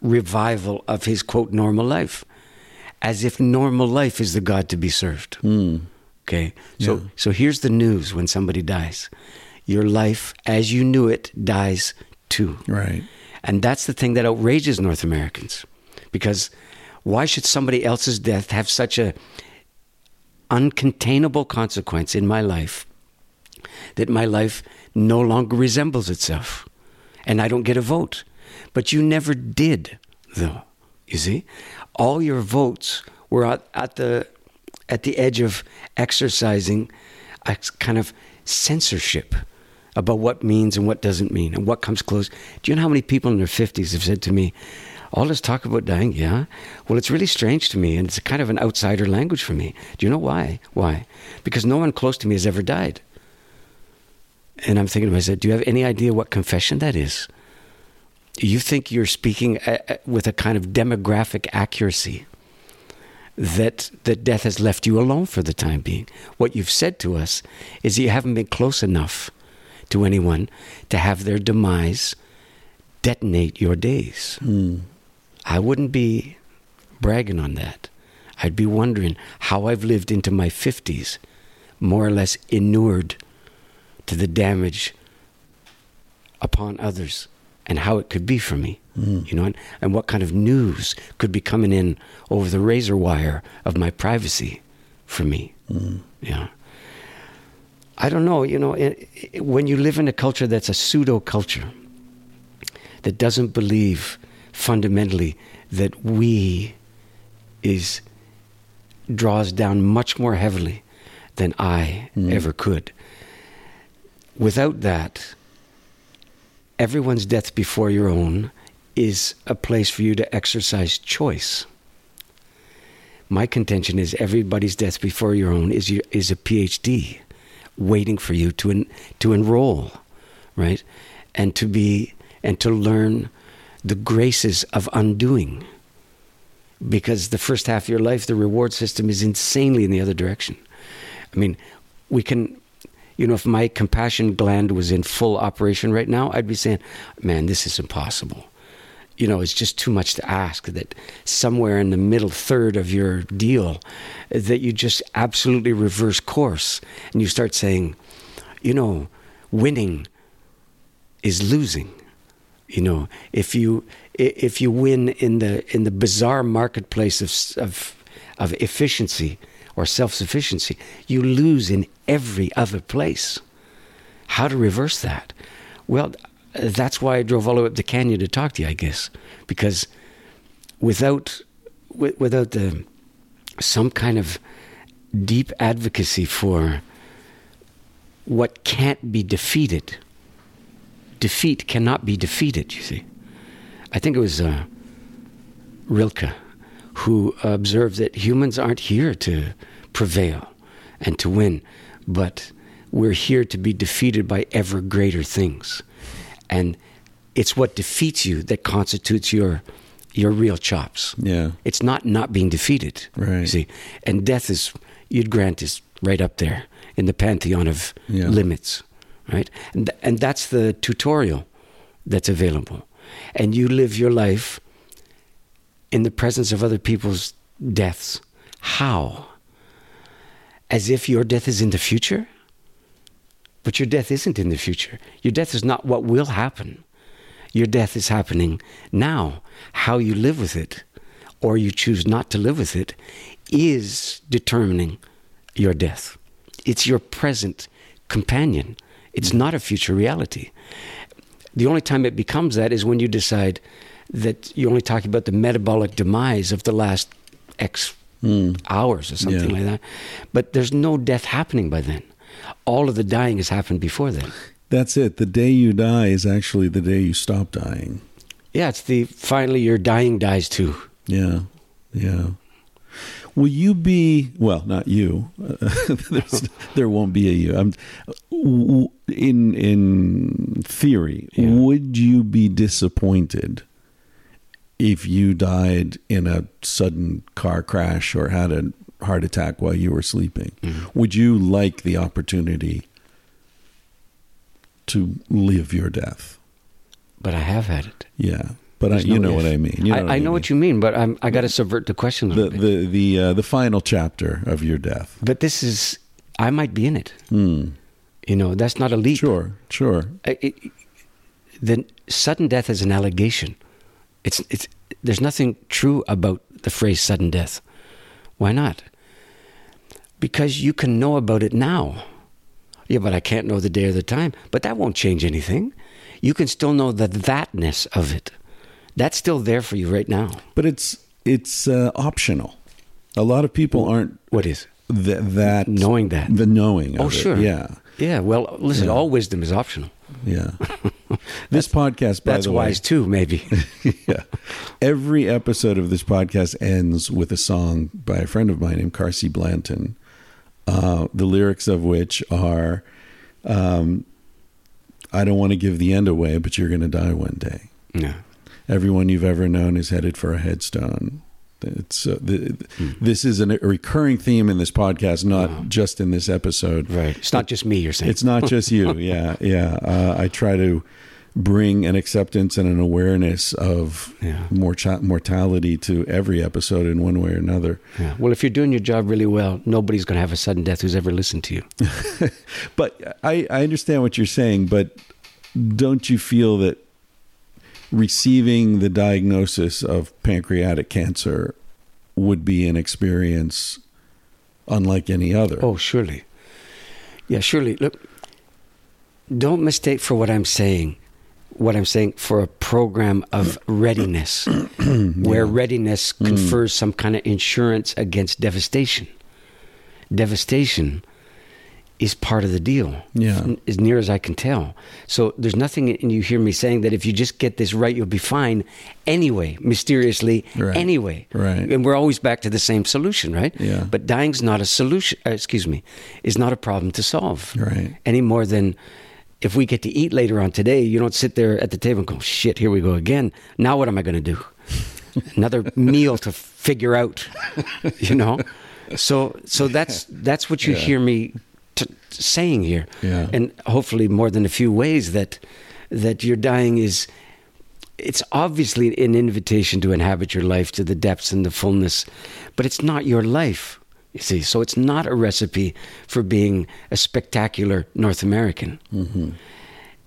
revival of his quote normal life as if normal life is the god to be served okay so Yeah. so here's the news when somebody dies your life as you knew it dies too Right. and that's the thing that outrages North Americans. Because why should somebody else's death have such a uncontainable consequence in my life that my life no longer resembles itself and I don't get a vote? But you never did, though. You see? All your votes were at, at the at the edge of exercising a kind of censorship about what means and what doesn't mean and what comes close. Do you know how many people in their 50s have said to me, all this talk about dying, yeah? Well, it's really strange to me and it's kind of an outsider language for me. Do you know why? Why? Because no one close to me has ever died. And I'm thinking to myself, do you have any idea what confession that is? You think you're speaking uh, uh, with a kind of demographic accuracy that that death has left you alone for the time being. What you've said to us is that you haven't been close enough to anyone to have their demise detonate your days. I wouldn't be bragging on that. I'd be wondering how I've lived into my 50s, more or less inured to the damage upon others and how it could be for me. Hmm. You know, and, and what kind of news could be coming in over the razor wire of my privacy for me. Hmm. Yeah. I don't know, you know, i i when you live in a culture that's a pseudo culture, that doesn't believe fundamentally that we is draws down much more heavily than I mm-hmm. ever could. Without that, everyone's death before your own is a place for you to exercise choice. My contention is everybody's death before your own is your, is a PhD waiting for you to en, to enroll, right? And to be and to learn the graces of undoing. Because the first half of your life, the reward system is insanely in the other direction. I mean, we can, you know, if my compassion gland was in full operation right now, I'd be saying, man, this is impossible. You know, it's just too much to ask that somewhere in the middle third of your deal, that you just absolutely reverse course and you start saying, you know, winning is losing. You know, if you if you win in the in the bizarre marketplace of of of efficiency or self sufficiency, you lose in every other place. How to reverse that? Well, that's why I drove all the way up the canyon to talk to you, I guess, because without without the some kind of deep advocacy for what can't be defeated. Defeat cannot be defeated, you see. I think it was uh, Rilke who observed that humans aren't here to prevail and to win, but we're here to be defeated by ever greater things. And it's what defeats you that constitutes your your real chops. Yeah. It's not not being defeated. Right. You see, and death is you'd grant is right up there in the pantheon of Yeah. limits, right? And th- and that's the tutorial that's available, and you live your life in the presence of other people's deaths. How? As if your death is in the future? But your death isn't in the future. Your death is not what will happen. Your death is happening now. How you live with it, or you choose not to live with it, is determining your death. It's your present companion. It's not a future reality. The only time it becomes that is when you decide that you're only talking about the metabolic demise of the last X hmm. hours or something Yeah. like that. But there's no death happening by then. All of the dying has happened before then. That's it. The day you die is actually the day you stop dying. Yeah, it's the finally your dying dies too. Yeah, yeah. Will you be well? Not you. There won't be a you. I'm, in in theory, Yeah. would you be disappointed if you died in a sudden car crash or had a heart attack while you were sleeping? Mm-hmm. Would you like the opportunity to live your death? But I have had it. Yeah, but I, you no know what I mean. You I, I know what you mean, but I'm, I got to subvert the question a the bit. the the uh, the final chapter of your death. but this is, I might be in it. Hmm. You know, that's not a leap. Sure, sure. I- it, the sudden death is an allegation. It's it's there's nothing true about the phrase sudden death. Why not? Because you can know about it now. Yeah, but I can't know the day or the time. But that won't change anything. You can still know the thatness of it. That's still there for you right now. But it's it's uh, optional. A lot of people aren't What is? th- that Knowing that. the knowing. Oh, of it. sure. Yeah, Yeah, well, listen, Yeah. all wisdom is optional. yeah. this podcast, by That's the wise way, too, maybe. yeah. Every episode of this podcast ends with a song by a friend of mine named Carsie Blanton. Uh, the lyrics of which are, um, "I don't want to give the end away, but you're going to die one day." yeah. Everyone you've ever known is headed for a headstone. It's uh, the, Hmm. this is an, a recurring theme in this podcast, not just in this episode. Right. It's not just me, you're saying. It's not just you. Yeah, yeah. Uh, I try to bring an acceptance and an awareness of Yeah. morcha- mortality to every episode in one way or another. Yeah. Well, if you're doing your job really well, nobody's going to have a sudden death who's ever listened to you. But I, I understand what you're saying, but don't you feel that receiving the diagnosis of pancreatic cancer would be an experience unlike any other? Oh, surely. Yeah, surely. Look, don't mistake for what I'm saying. What I'm saying for a program of readiness, where readiness mm. confers some kind of insurance against devastation. Devastation is part of the deal, Yeah. as near as I can tell. So there's nothing and you hear me saying that if you just get this right, you'll be fine anyway, mysteriously, Right. anyway. Right. And we're always back to the same solution, right? Yeah. But dying's not a solution, uh, excuse me, is not a problem to solve. Right. Any more than if we get to eat later on today, you don't sit there at the table and go, shit, here we go again. Now what am I going to do? Another meal to figure out, you know? So, so that's, that's what you Yeah. hear me saying here. Yeah. And hopefully more than a few ways that, that your dying is, it's obviously an invitation to inhabit your life to the depths and the fullness, but it's not your life. You see, so it's not a recipe for being a spectacular North American. Mm-hmm.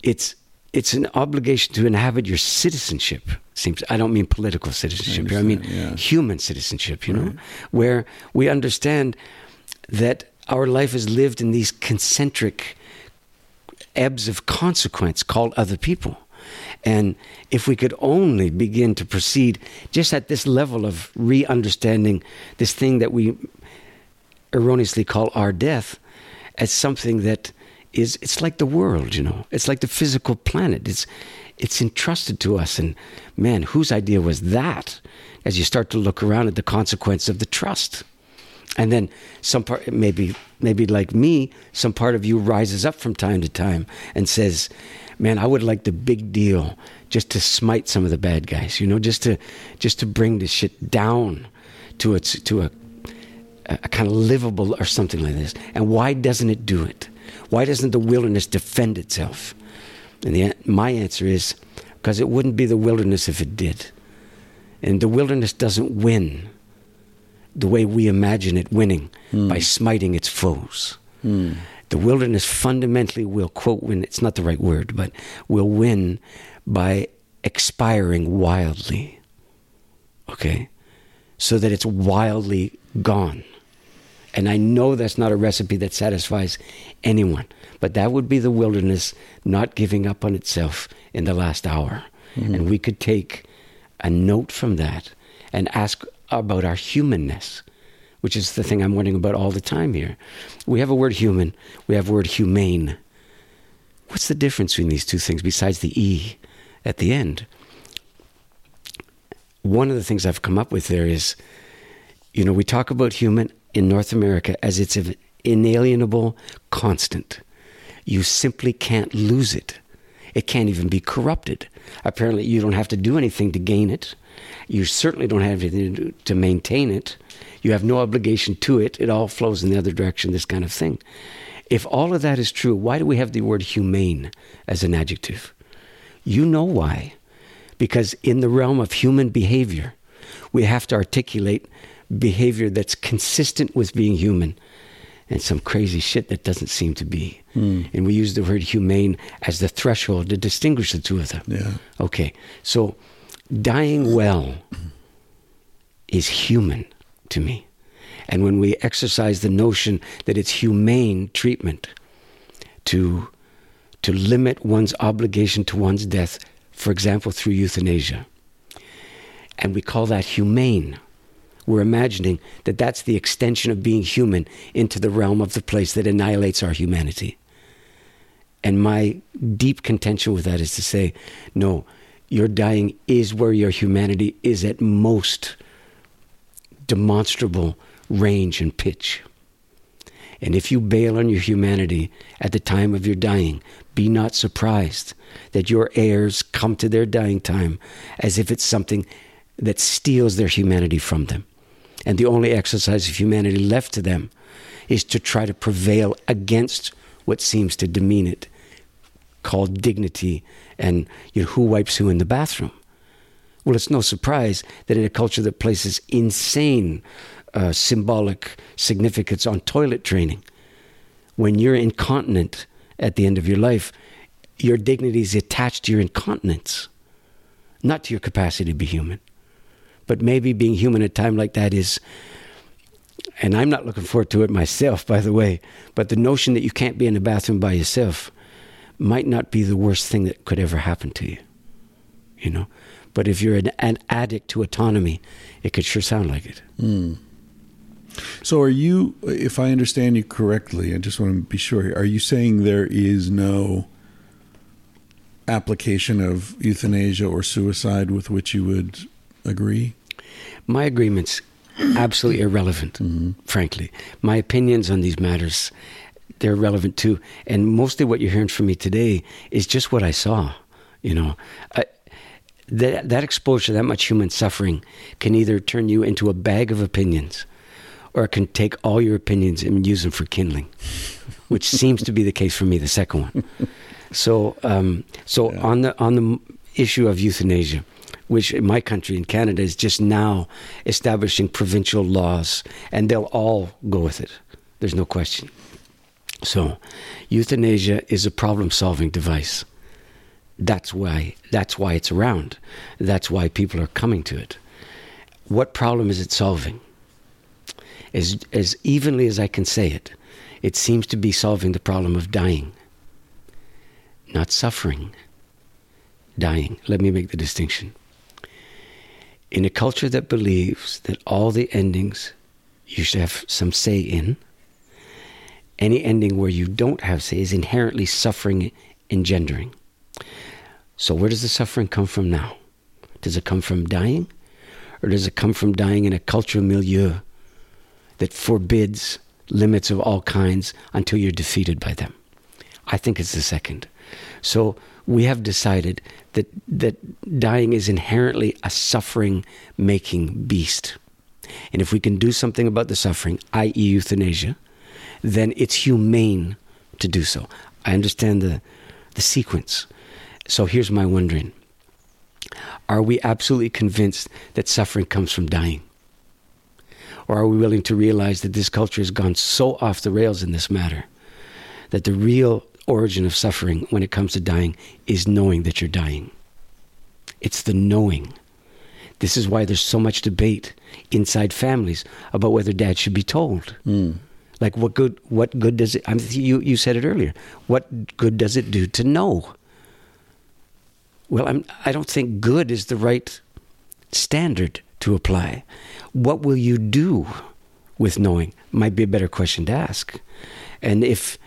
It's it's an obligation to inhabit your citizenship. Seems I don't mean political citizenship here. I mean yeah. human citizenship. You know, where we understand that our life is lived in these concentric ebbs of consequence called other people. And if we could only begin to proceed just at this level of re understanding this thing that we erroneously call our death as something that is it's like the world you know? It's like the physical planet. It's it's entrusted to us. And man whose idea was that as you start to look around at the consequence of the trust and then some part maybe maybe like me some part of you rises up from time to time and says man i would like the big deal just to smite some of the bad guys you know just to just to bring this shit down to its to a a kind of livable or something like this. And why doesn't it do it? Why doesn't the wilderness defend itself? And the, my answer is because it wouldn't be the wilderness if it did. And the wilderness doesn't win the way we imagine it winning Hmm. by smiting its foes. The wilderness fundamentally will, quote, win, it's not the right word, but will win by expiring wildly. Okay? So that it's wildly gone. And I know that's not a recipe that satisfies anyone, but that would be the wilderness not giving up on itself in the last hour. And we could take a note from that and ask about our humanness, which is the thing I'm wondering about all the time here. We have a word human, we have word humane. What's the difference between these two things besides the E at the end? One of the things I've come up with there is you know, we talk about human in North America as it's an inalienable constant. You simply can't lose it. It can't even be corrupted. Apparently, you don't have to do anything to gain it. You certainly don't have anything to, do to maintain it. You have no obligation to it. It all flows in the other direction, this kind of thing. If all of that is true, why do we have the word humane as an adjective? You know why. Because in the realm of human behavior, we have to articulate behavior that's consistent with being human and some crazy shit that doesn't seem to be. Hmm. And we use the word humane as the threshold to distinguish the two of them. Yeah. Okay, so dying well is human to me. And when we exercise the notion that it's humane treatment to, to limit one's obligation to one's death, for example, through euthanasia, and we call that humane, we're imagining that that's the extension of being human into the realm of the place that annihilates our humanity. And my deep contention with that is to say, no, your dying is where your humanity is at most demonstrable range and pitch. And if you bail on your humanity at the time of your dying, be not surprised that your heirs come to their dying time as if it's something that steals their humanity from them. And the only exercise of humanity left to them is to try to prevail against what seems to demean it, called dignity and you know, who wipes who in the bathroom. Well, it's no surprise that in a culture that places insane uh, symbolic significance on toilet training, when you're incontinent at the end of your life, your dignity is attached to your incontinence, not to your capacity to be human. But maybe being human at a time like that is, and I'm not looking forward to it myself, by the way, but the notion that you can't be in the bathroom by yourself might not be the worst thing that could ever happen to you. You know? But if you're an, an addict to autonomy, it could sure sound like it. Hmm. So, are you, if I understand you correctly, I just want to be sure, are you saying there is no application of euthanasia or suicide with which you would agree? My agreement's absolutely irrelevant, mm-hmm. frankly. My opinions on these matters, they're relevant too. And mostly what you're hearing from me today is just what I saw. You know, I, that, that exposure, that much human suffering can either turn you into a bag of opinions or it can take all your opinions and use them for kindling, which seems to be the case for me, the second one. So, um, so on the on the issue of euthanasia, which in my country, in Canada, is just now establishing provincial laws, and they'll all go with it. There's no question. So, euthanasia is a problem-solving device. That's why that's why it's around. That's why people are coming to it. What problem is it solving? As as evenly as I can say it, it seems to be solving the problem of dying, not suffering. Dying. Let me make the distinction. In a culture that believes that all the endings you should have some say in, any ending where you don't have say is inherently suffering engendering. So, where does the suffering come from now? Does it come from dying? Or does it come from dying in a cultural milieu that forbids limits of all kinds until you're defeated by them? I think it's the second. So, we have decided that, that dying is inherently a suffering making beast. And if we can do something about the suffering, i.e., euthanasia, then it's humane to do so. I understand the, the sequence. So here's my wondering Are we absolutely convinced that suffering comes from dying? Or are we willing to realize that this culture has gone so off the rails in this matter that the real origin of suffering when it comes to dying is knowing that you're dying? It's the knowing. This is why there's so much debate inside families about whether dad should be told. Hmm. Like what good what good does it I'm, you you said it earlier. What good does it do to know? Well, I'm I don't think good is the right standard to apply. What will you do with knowing? Might be a better question to ask. And if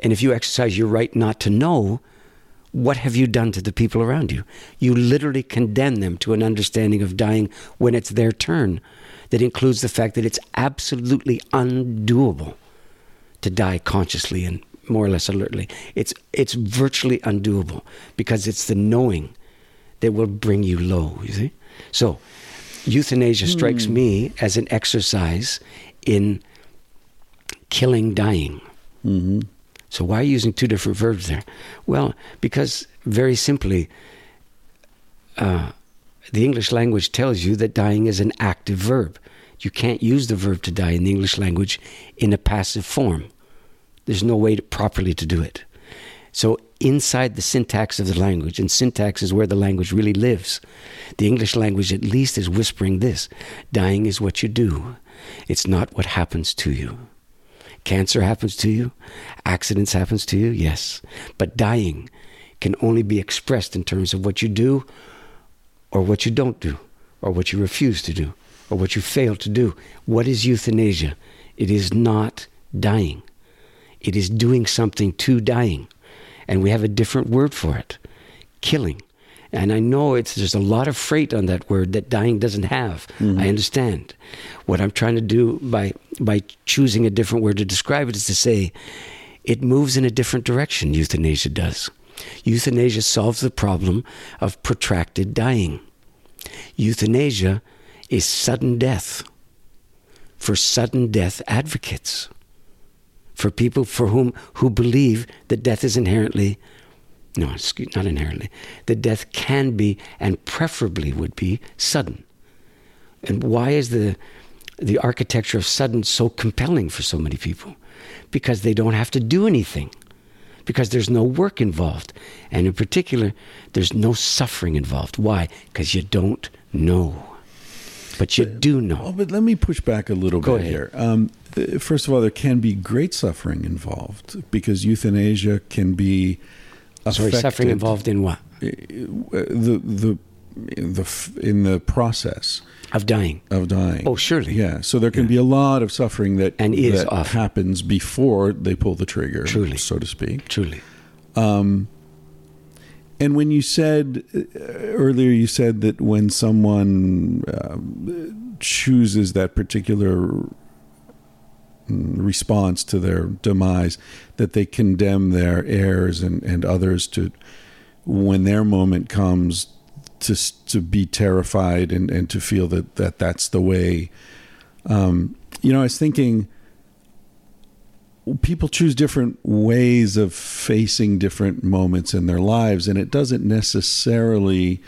and if you exercise your right not to know, what have you done to the people around you? You literally condemn them to an understanding of dying when it's their turn that includes the fact that it's absolutely undoable to die consciously and more or less alertly. It's it's virtually undoable because it's the knowing that will bring you low, you see? So euthanasia strikes me as an exercise in killing dying. So why are you using two different verbs there? Well, because very simply, uh, the English language tells you that dying is an active verb. You can't use the verb to die in the English language in a passive form. There's no way to, properly to do it. So inside the syntax of the language, and syntax is where the language really lives. The English language at least is whispering this: dying is what you do. It's not what happens to you. Cancer happens to you, accidents happens to you, yes. But dying can only be expressed in terms of what you do or what you don't do or what you refuse to do or what you fail to do. What is euthanasia? It is not dying. It is doing something to dying. And we have a different word for it. Killing. And I know it's there's a lot of freight on that word that dying doesn't have. Mm-hmm. I understand. What I'm trying to do by by choosing a different word to describe it is to say it moves in a different direction, euthanasia does. Euthanasia solves the problem of protracted dying. Euthanasia is sudden death for sudden death advocates, for people for whom who believe that death is inherently no, excuse, not inherently, that death can be and preferably would be sudden. And why is the the architecture of sudden so compelling for so many people? Because they don't have to do anything. Because there's no work involved. And in particular, there's no suffering involved. Why? Because you don't know. But you do know. Oh, but let me push back a little Go bit ahead. here. Um, uh, first of all, there can be great suffering involved because euthanasia can be Sorry, suffering involved in what? uh, the the in the f- in the process Of dying. of dying. Oh, surely. Yeah. So there can be a lot of suffering that And is that often. happens before they pull the trigger, Truly. so to speak. Truly. And when you said uh, earlier, you said that when someone um, chooses that particular mm, response to their demise, that they condemn their heirs and, and others to, when their moment comes, to to be terrified and, and to feel that, that that's the way. Um, you know, I was thinking people choose different ways of facing different moments in their lives, and it doesn't necessarily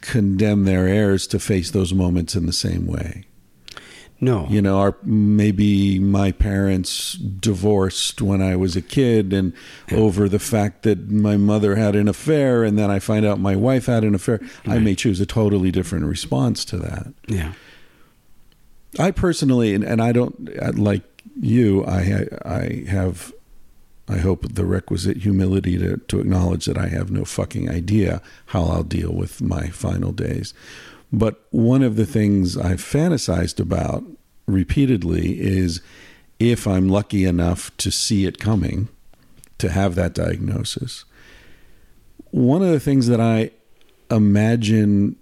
condemn their heirs to face those moments in the same way. No. You know, our maybe my parents divorced when I was a kid, and over the fact that my mother had an affair, and then I find out my wife had an affair, I may choose a totally different response to that. Yeah. I personally, and, and I don't uh, like you. I ha- I have, I hope the requisite humility to to acknowledge that I have no fucking idea how I'll deal with my final days. But one of the things I've fantasized about repeatedly is if I'm lucky enough to see it coming, to have that diagnosis. One of the things that I imagine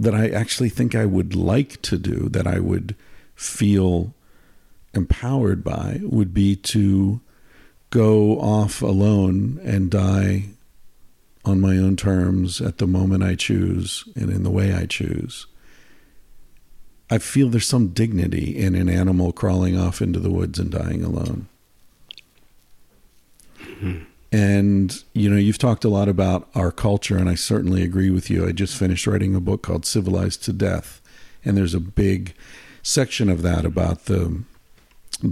that I actually think I would like to do, that I would feel empowered by, would be to go off alone and die on my own terms at the moment I choose and in the way I choose. I feel there's some dignity in an animal crawling off into the woods and dying alone. And, you know, you've talked a lot about our culture, and I certainly agree with you. I just finished writing a book called Civilized to Death, and there's a big section of that about the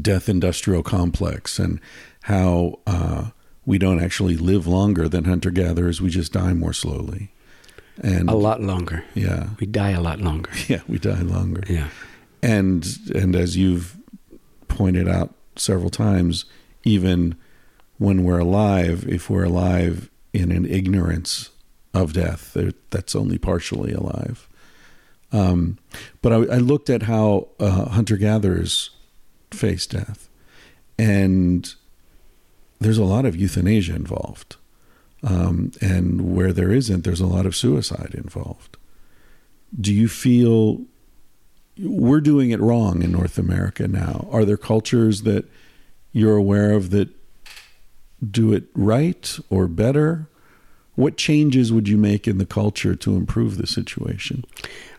death industrial complex and how uh, we don't actually live longer than hunter gatherers, we just die more slowly. And a lot longer. Yeah. We die a lot longer. Yeah, we die longer. Yeah. And and as you've pointed out several times, even when we're alive, if we're alive in an ignorance of death, that's only partially alive. Um, but I, I, looked at how uh, hunter gatherers face death, and there's a lot of euthanasia involved. Um, and where there isn't, there's a lot of suicide involved. Do you feel we're doing it wrong in North America now? Are there cultures that you're aware of that do it right or better? What changes would you make in the culture to improve the situation?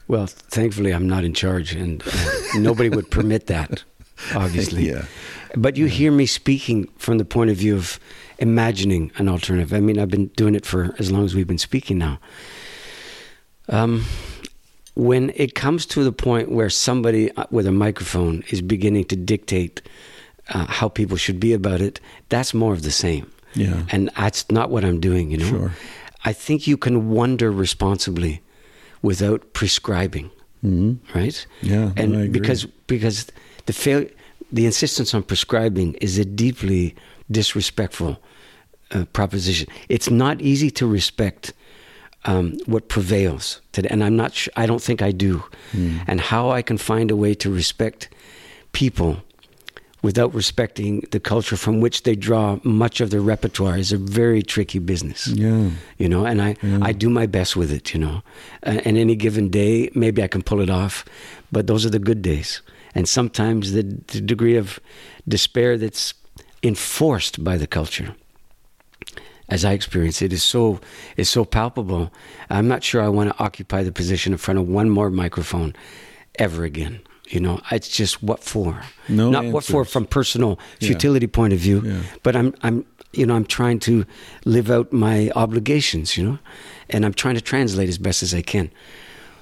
Well, thankfully, I'm not in charge, and nobody would permit that, obviously. yeah. But you hear me speaking from the point of view of imagining an alternative. I mean, I've been doing it for as long as we've been speaking now. Um, when it comes to the point where somebody uh, with a microphone is beginning to dictate uh, how people should be about it, that's more of the same. Yeah. And that's not what I'm doing, you know? Sure. I think you can wonder responsibly without prescribing, mm-hmm. right? Yeah, and because because the fail, the insistence on prescribing is a deeply disrespectful uh, proposition. It's not easy to respect um, what prevails today, and I'm not. Sh- I don't think I do. Mm. And how I can find a way to respect people without respecting the culture from which they draw much of their repertoire is a very tricky business. Yeah. You know, and I, yeah. I do my best with it, you know. Uh, and any given day, maybe I can pull it off, but those are the good days. And sometimes the, the degree of despair that's enforced by the culture as I experience it, is so is so palpable. I'm not sure I want to occupy the position in front of one more microphone ever again. You know, it's just what for? No not answers. what for from personal futility yeah. point of view, yeah. but I'm I'm you know I'm trying to live out my obligations. You know, and I'm trying to translate as best as I can.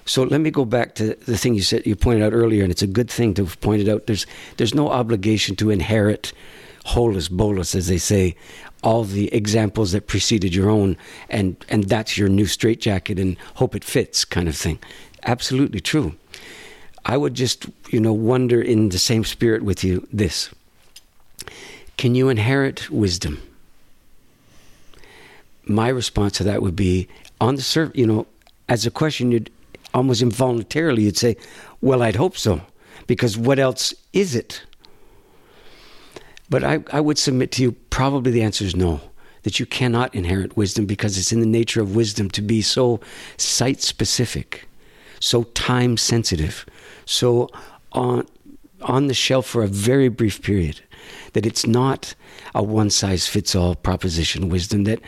So let me go back to the thing you said you pointed out earlier, and it's a good thing to have pointed out. There's there's no obligation to inherit holus bolus, as they say, all the examples that preceded your own, and and that's your new straitjacket, and hope it fits, kind of thing. Absolutely true. I would just, you know, wonder in the same spirit with you this. Can you inherit wisdom? My response to that would be on the surface, you know, as a question, you'd almost involuntarily, you'd say, well, I'd hope so, because what else is it? But I, I would submit to you, probably the answer is no, that you cannot inherit wisdom because it's in the nature of wisdom to be so site specific, so time sensitive, so on on the shelf for a very brief period that it's not a one size fits all proposition wisdom that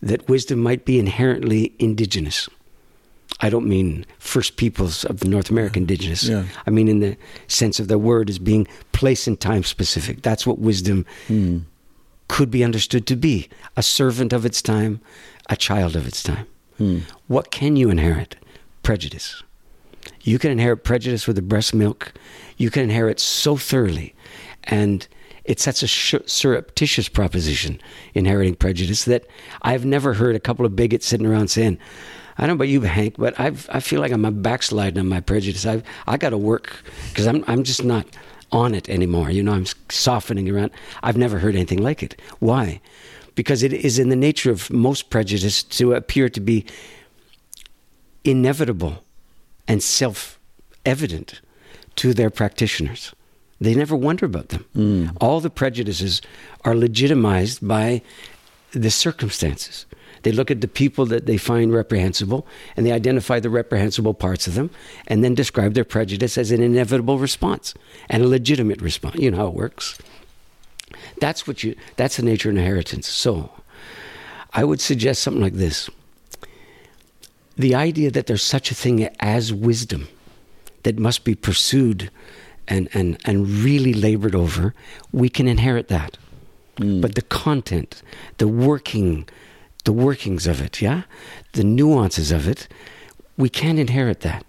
that wisdom might be inherently indigenous I don't mean first peoples of the North American indigenous. Yeah. I mean in the sense of the word as being place and time specific. That's what wisdom mm. could be understood to be a servant of its time, a child of its time. Mm. What can you inherit? Prejudice. You can inherit prejudice with the breast milk. You can inherit so thoroughly. And it's such a surreptitious proposition, inheriting prejudice, that I've never heard a couple of bigots sitting around saying, I don't know about you, Hank, but I I feel like I'm a backsliding on my prejudice. I I got to work because I'm I'm just not on it anymore. You know, I'm softening around. I've never heard anything like it. Why? Because it is in the nature of most prejudice to appear to be inevitable and self evident to their practitioners. They never wonder about them. Mm. All the prejudices are legitimized by the circumstances. They look at the people that they find reprehensible and they identify the reprehensible parts of them and then describe their prejudice as an inevitable response and a legitimate response. You know how it works. That's what you that's the nature of inheritance. So I would suggest something like this. The idea that there's such a thing as wisdom that must be pursued and, and, and really labored over, we can inherit that. Hmm. but the content, the working, the workings of it, yeah, the nuances of it, we can't inherit that.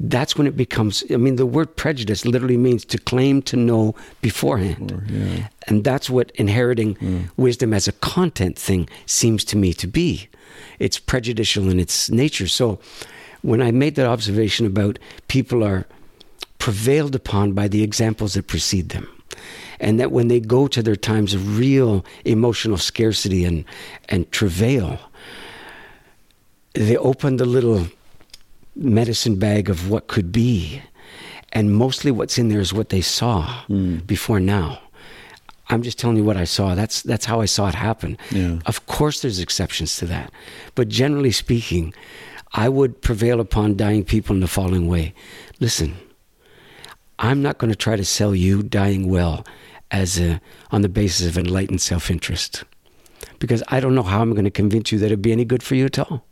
That's when it becomes. I mean, the word prejudice literally means to claim to know beforehand, Or, yeah. and that's what inheriting mm. wisdom as a content thing seems to me to be. It's prejudicial in its nature. So, when I made that observation about people are prevailed upon by the examples that precede them. And that when they go to their times of real emotional scarcity and, and travail, they open the little medicine bag of what could be. And mostly what's in there is what they saw hmm. before now. I'm just telling you what I saw. That's that's how I saw it happen. Yeah. Of course there's exceptions to that. But generally speaking, I would prevail upon dying people in the following way. Listen, I'm not going to try to sell you dying well as a, on the basis of enlightened self-interest. Because I don't know how I'm going to convince you that it'd be any good for you at all.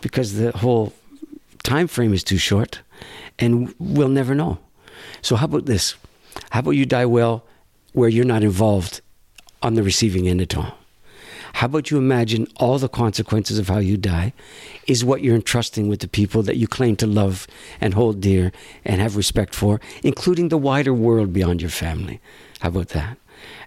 Because the whole time frame is too short and we'll never know. So how about this? How about you die well where you're not involved on the receiving end at all? How about you imagine all the consequences of how you die is what you're entrusting with the people that you claim to love and hold dear and have respect for, including the wider world beyond your family? How about that?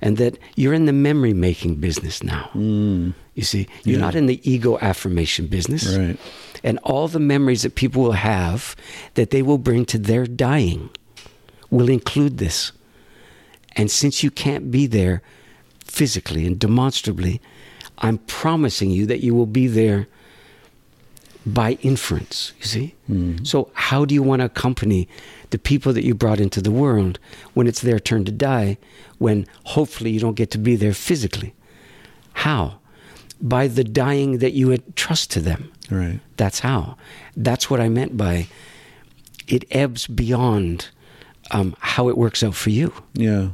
And that you're in the memory making business now. Mm. You see, you're Yeah. not in the ego affirmation business. Right. And all the memories that people will have that they will bring to their dying will include this. And since you can't be there physically and demonstrably, I'm promising you that you will be there by inference, you see? Mm. So, how do you want to accompany the people that you brought into the world when it's their turn to die, when hopefully you don't get to be there physically? How? By the dying that you entrust to them. Right. That's how. That's what I meant by it ebbs beyond um, how it works out for you. Yeah.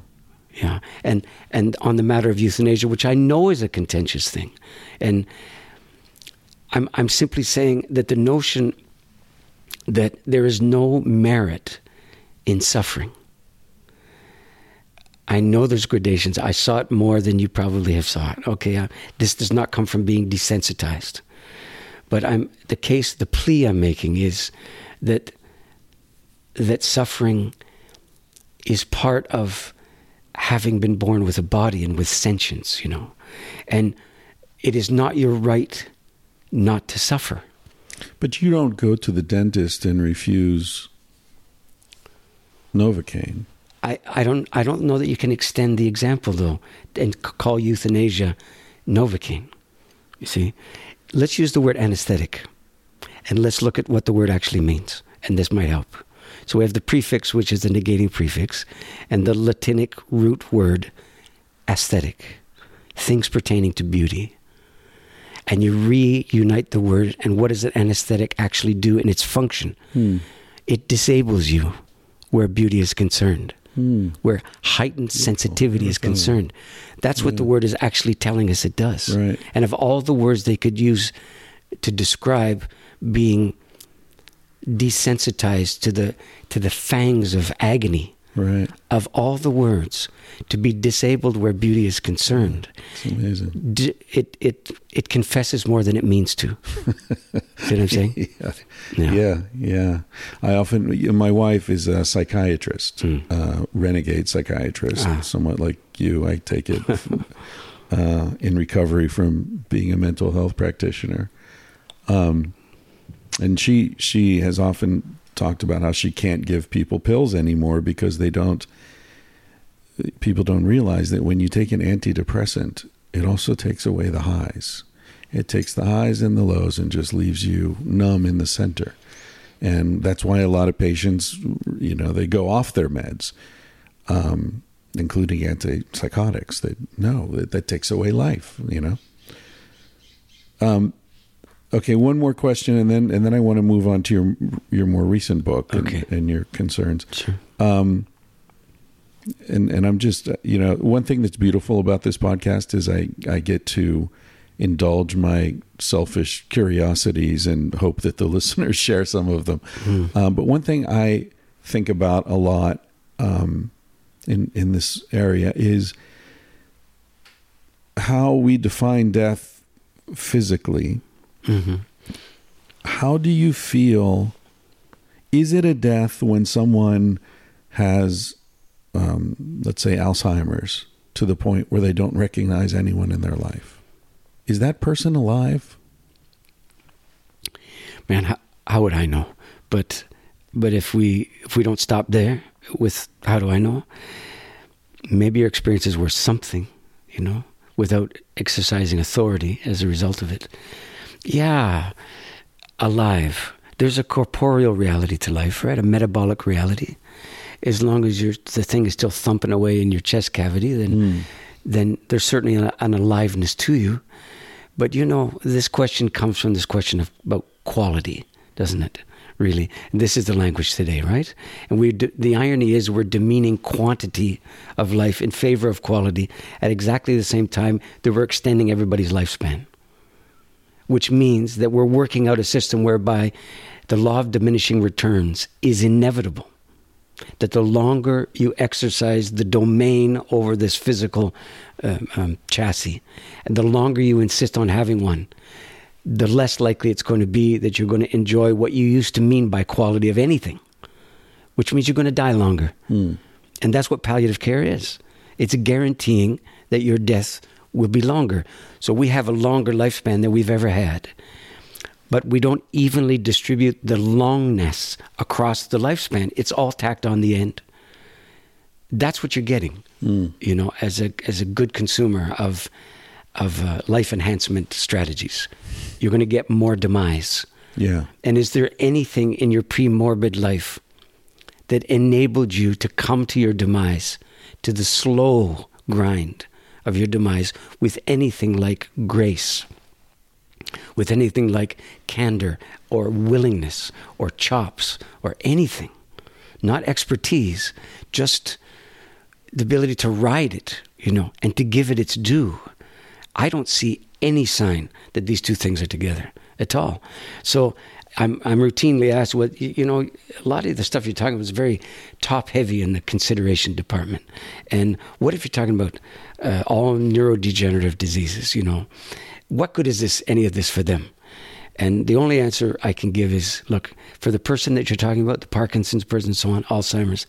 Yeah, and and on the matter of euthanasia, which I know is a contentious thing, and I'm I'm simply saying that the notion that there is no merit in suffering. I know there's gradations. I saw it more than you probably have saw it. Okay, this does not come from being desensitized, but I'm the case. The plea I'm making is that that suffering is part of having been born with a body and with sentience, you know. And it is not your right not to suffer. But you don't go to the dentist and refuse Novocaine. I, I don't I don't know that you can extend the example though and c- call euthanasia Novocaine. You see, let's use the word anesthetic, and let's look at what the word actually means, and this might help. So we have the prefix, which is the negating prefix, and the Latinic root word aesthetic, things pertaining to beauty. And you reunite the word, and what does an anesthetic actually do in its function? Hmm. It disables you where beauty is concerned, hmm. where heightened sensitivity is concerned. That's what the word is actually telling us it does. Right. And of all the words they could use to describe being desensitized to the to the fangs of agony Right. of all the words to be disabled where beauty is concerned It's amazing. d- it it it confesses more than it means to see what i'm saying Yeah. Yeah. yeah, yeah. I often, my wife is a psychiatrist, uh, renegade psychiatrist, Ah. somewhat like you. I take it uh, in recovery from being a mental health practitioner. Um, and she she has often talked about how she can't give people pills anymore because they don't. People don't realize that when you take an antidepressant, it also takes away the highs. It takes the highs and the lows and just leaves you numb in the center. And that's why a lot of patients, you know, they go off their meds, um, including antipsychotics. That no, that, that takes away life. You know. Um, okay, one more question, and then and then I want to move on to your your more recent book and, Okay. and your concerns. sure Um, and and I'm just uh, you know one thing that's beautiful about this podcast is I I get to indulge my selfish curiosities and hope that the listeners share some of them. Um, but one thing I think about a lot um, in in this area is how we define death physically, hmm how do you feel? Is it a death when someone has, um, let's say, Alzheimer's to the point where they don't recognize anyone in their life? Is that person alive? man how, how would i know but but if we if we don't stop there with how do i know maybe your experiences were something you know without exercising authority as a result of it yeah. Alive. There's a corporeal reality to life right? A metabolic reality. As long as the thing is still thumping away in your chest cavity then hmm. then there's certainly an, an aliveness to you. But you know, this question comes from this question of about quality, doesn't it? Really, and this is the language today, right? And we, the irony is, we're demeaning quantity of life in favor of quality at exactly the same time that we're extending everybody's lifespan. Which means that we're working out a system whereby the law of diminishing returns is inevitable. That the longer you exercise the domain over this physical um, um, chassis, and the longer you insist on having one, the less likely it's going to be that you're going to enjoy what you used to mean by quality of anything, which means you're going to die longer. And that's what palliative care is. It's guaranteeing that your death will be longer. So we have a longer lifespan than we've ever had but we don't evenly distribute the longness across the lifespan. It's all tacked on the end. That's what you're getting, you know, as a as a good consumer of of uh, life enhancement strategies. You're going to get more demise. Yeah. And is there anything in your pre-morbid life that enabled you to come to your demise, to the slow grind of your demise, with anything like grace? with anything like candor or willingness or chops or anything, not expertise, just the ability to ride it, you know, and to give it its due. I don't see any sign that these two things are together at all. So I'm, I'm routinely asked what, you know, a lot of the stuff you're talking about is very top heavy in the consideration department. And what if you're talking about uh, all neurodegenerative diseases, you know? what good is this any of this for them? And the only answer i can give is look for the person that you're talking about the parkinson's person so on alzheimer's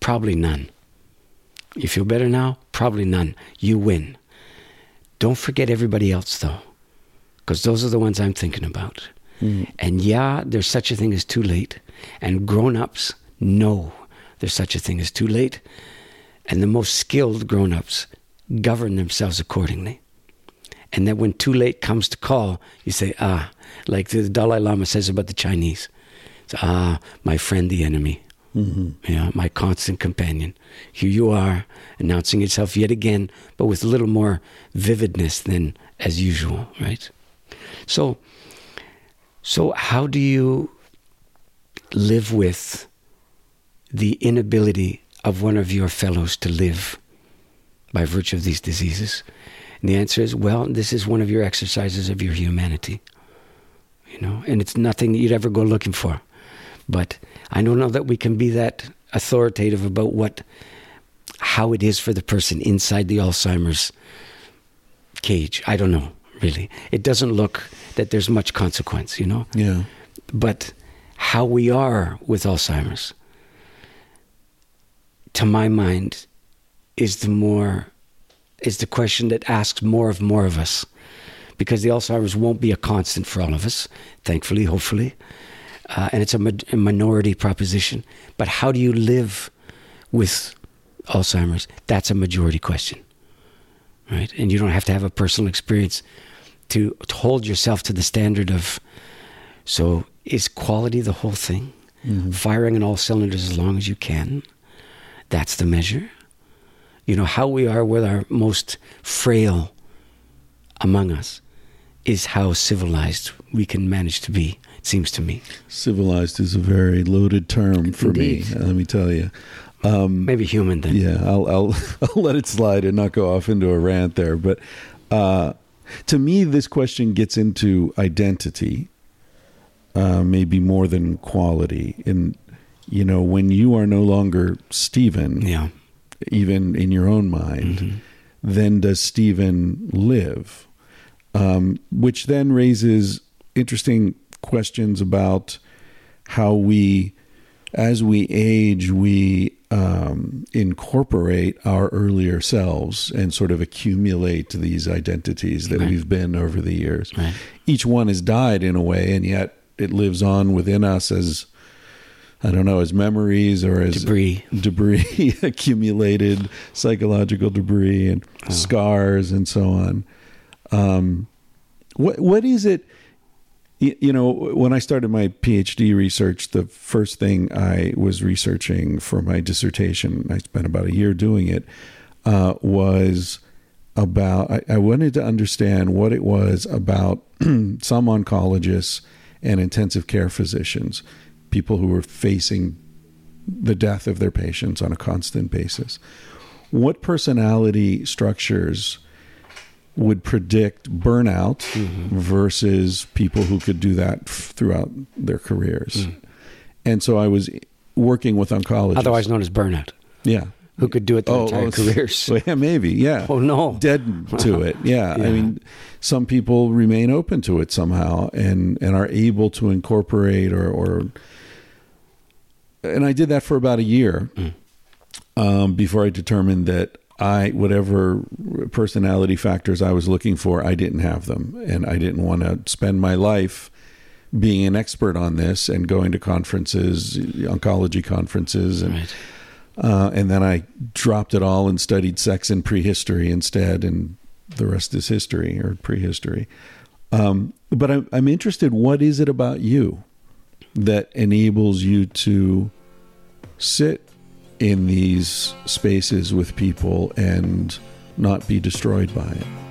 probably none. You feel better now? Probably none. You win. Don't forget everybody else though because those are the ones i'm thinking about. And yeah there's such a thing as too late and grown-ups know there's such a thing as too late. And the most skilled grown-ups govern themselves accordingly and that when too late comes to call, you say, ah, like the Dalai Lama says about the Chinese. It's, ah, my friend, the enemy. Mm-hmm. Yeah, my constant companion. Here you are, announcing yourself yet again, but with a little more vividness than as usual, right? So, so how do you live with the inability of one of your fellows to live by virtue of these diseases? And the answer is, well, this is one of your exercises of your humanity. You know, and it's nothing that you'd ever go looking for. But I don't know that we can be that authoritative about what how it is for the person inside the Alzheimer's cage. I don't know, really. It doesn't look that there's much consequence, you know? Yeah. But how we are with Alzheimer's, to my mind, is the more is the question that asks more of more of us. Because the Alzheimer's won't be a constant for all of us, thankfully, hopefully. Uh, and it's a, a minority proposition. But how do you live with Alzheimer's? That's a majority question. Right? And you don't have to have a personal experience to, to hold yourself to the standard of so is quality the whole thing? Firing on all cylinders as long as you can? That's the measure you know how we are with our most frail among us is how civilized we can manage to be it seems to me Civilized is a very loaded term for Indeed. me. Let me tell you. maybe human then Yeah, I'll, I'll I'll let it slide and not go off into a rant there. But uh, to me, this question gets into identity, uh, maybe more than quality. And you know, when you are no longer Stephen, yeah even in your own mind, then does Stephen live? Um, which then raises interesting questions about how we, as we age, we um, incorporate our earlier selves and sort of accumulate these identities that Right. we've been over the years. Right. Each one has died in a way, and yet it lives on within us as I don't know, as memories or as Debris. debris, accumulated psychological debris and scars and so on. Um, what what is it? You, you know, when I started my PhD research, the first thing I was researching for my dissertation, I spent about a year doing it, uh, was about. I, I wanted to understand what it was about some oncologists and intensive care physicians, people who were facing the death of their patients on a constant basis. What personality structures would predict burnout mm-hmm. versus people who could do that f- throughout their careers? Mm. And so I was working with oncologists. Otherwise known as burnout. yeah. Who could do it their oh, entire oh, careers? well, yeah, maybe. Yeah. Oh, no. Dead to it. Yeah. Yeah. I mean, some people remain open to it somehow and and are able to incorporate or or. And I did that for about a year um, before I determined that I whatever personality factors I was looking for, I didn't have them, and I didn't want to spend my life being an expert on this and going to conferences, oncology conferences, and Right. uh, and then I dropped it all and studied sex and prehistory instead, and the rest is history or prehistory. Um, but I'm, I'm interested. What is it about you that enables you to sit in these spaces with people and not be destroyed by it?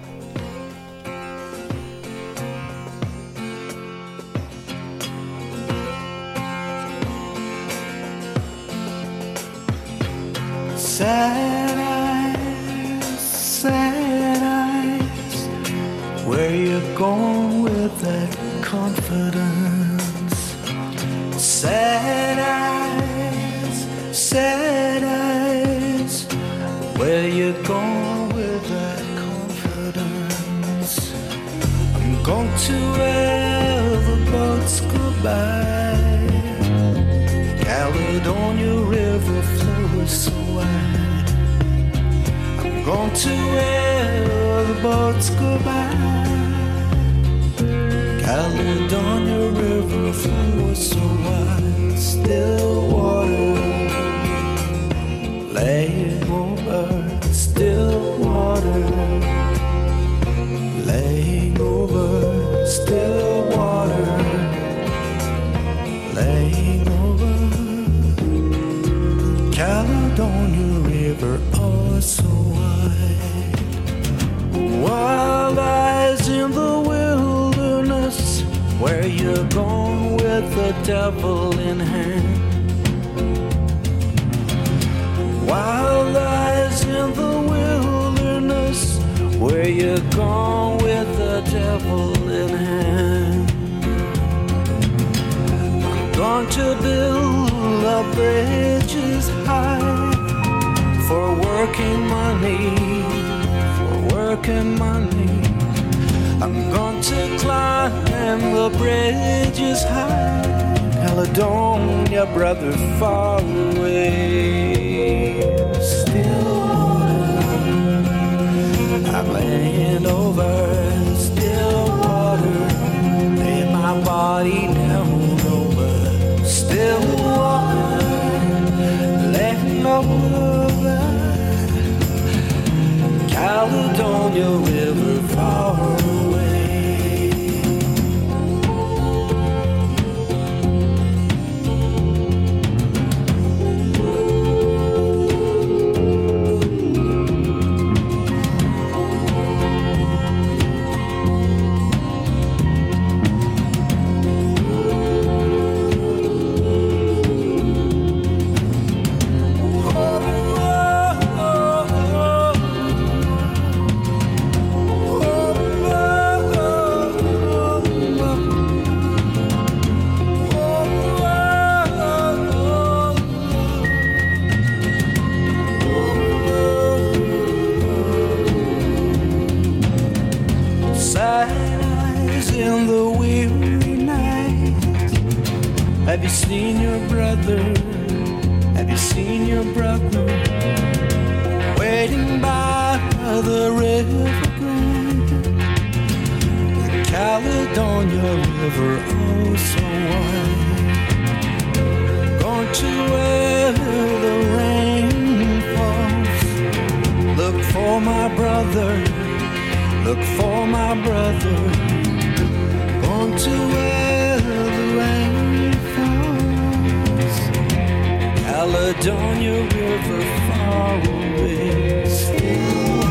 My brother. Look for my brother. Going to where the rain falls. Caledonia River far away. Still.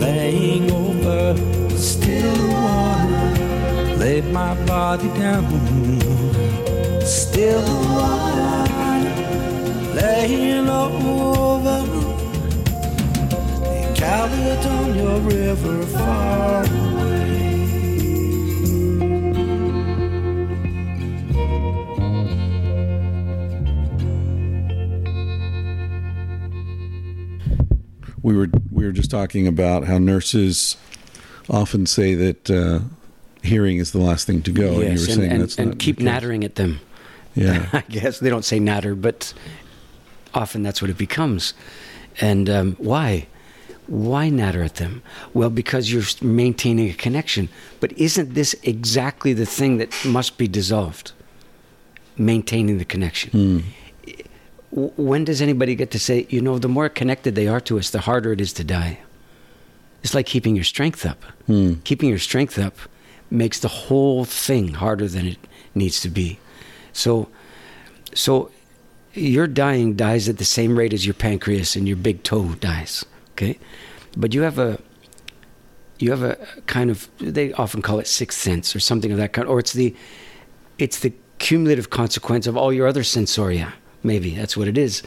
Laying over still water. Laid my body down. Still water. Laying over the Caledonia River far away. We were we were just talking about how nurses often say that uh, hearing is the last thing to go, and you were yes, and, saying and, that's and not keep nattering at them. Yeah, I guess they don't say natter, but often that's what it becomes. And um, why? Why natter at them? Well, because you're maintaining a connection. But isn't this exactly the thing that must be dissolved? Maintaining the connection. Hmm. W- When does anybody get to say, you know, the more connected they are to us, the harder it is to die? It's like keeping your strength up. Hmm. Keeping your strength up makes the whole thing harder than it needs to be. So, so your dying dies at the same rate as your pancreas and your big toe dies. Okay, but you have a you have a kind of they often call it sixth sense or something of that kind, or it's the it's the cumulative consequence of all your other sensoria. Maybe that's what it is,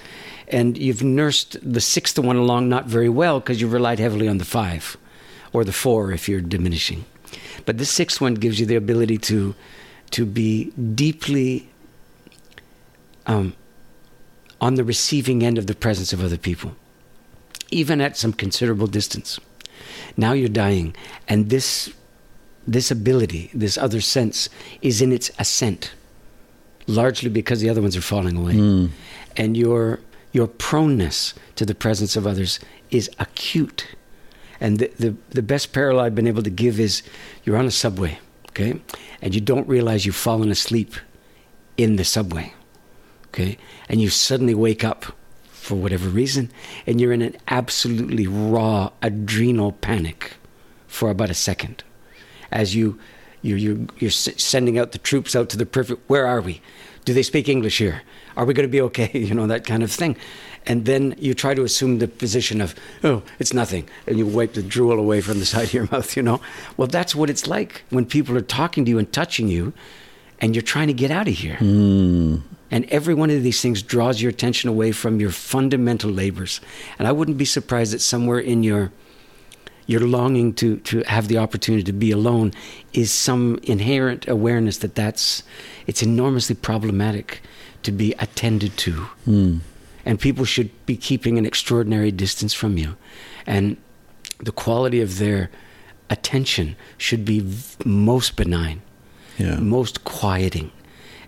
and you've nursed the sixth one along not very well because you've relied heavily on the five or the four if you're diminishing. But this sixth one gives you the ability to to be deeply um, on the receiving end of the presence of other people, even at some considerable distance. Now you're dying, and this this ability, this other sense, is in its ascent, largely because the other ones are falling away, hmm. and your your proneness to the presence of others is acute. And the, the the best parallel I've been able to give is you're on a subway, okay, and you don't realize you've fallen asleep in the subway okay and you suddenly wake up for whatever reason and you're in an absolutely raw adrenal panic for about a second. As you you you you're sending out the troops out to the perfect where are we? Do they speak english here? Are we going to be okay? You know that kind of thing. And then you try to assume the position of oh it's nothing and you wipe the drool away from the side of your mouth you know? Well that's what it's like when people are talking to you and touching you and you're trying to get out of here hmm. And every one of these things draws your attention away from your fundamental labors. And I wouldn't be surprised that somewhere in your your longing to to have the opportunity to be alone is some inherent awareness that that's it's enormously problematic to be attended to. Hmm. And people should be keeping an extraordinary distance from you. And the quality of their attention should be v- most benign yeah. most quieting.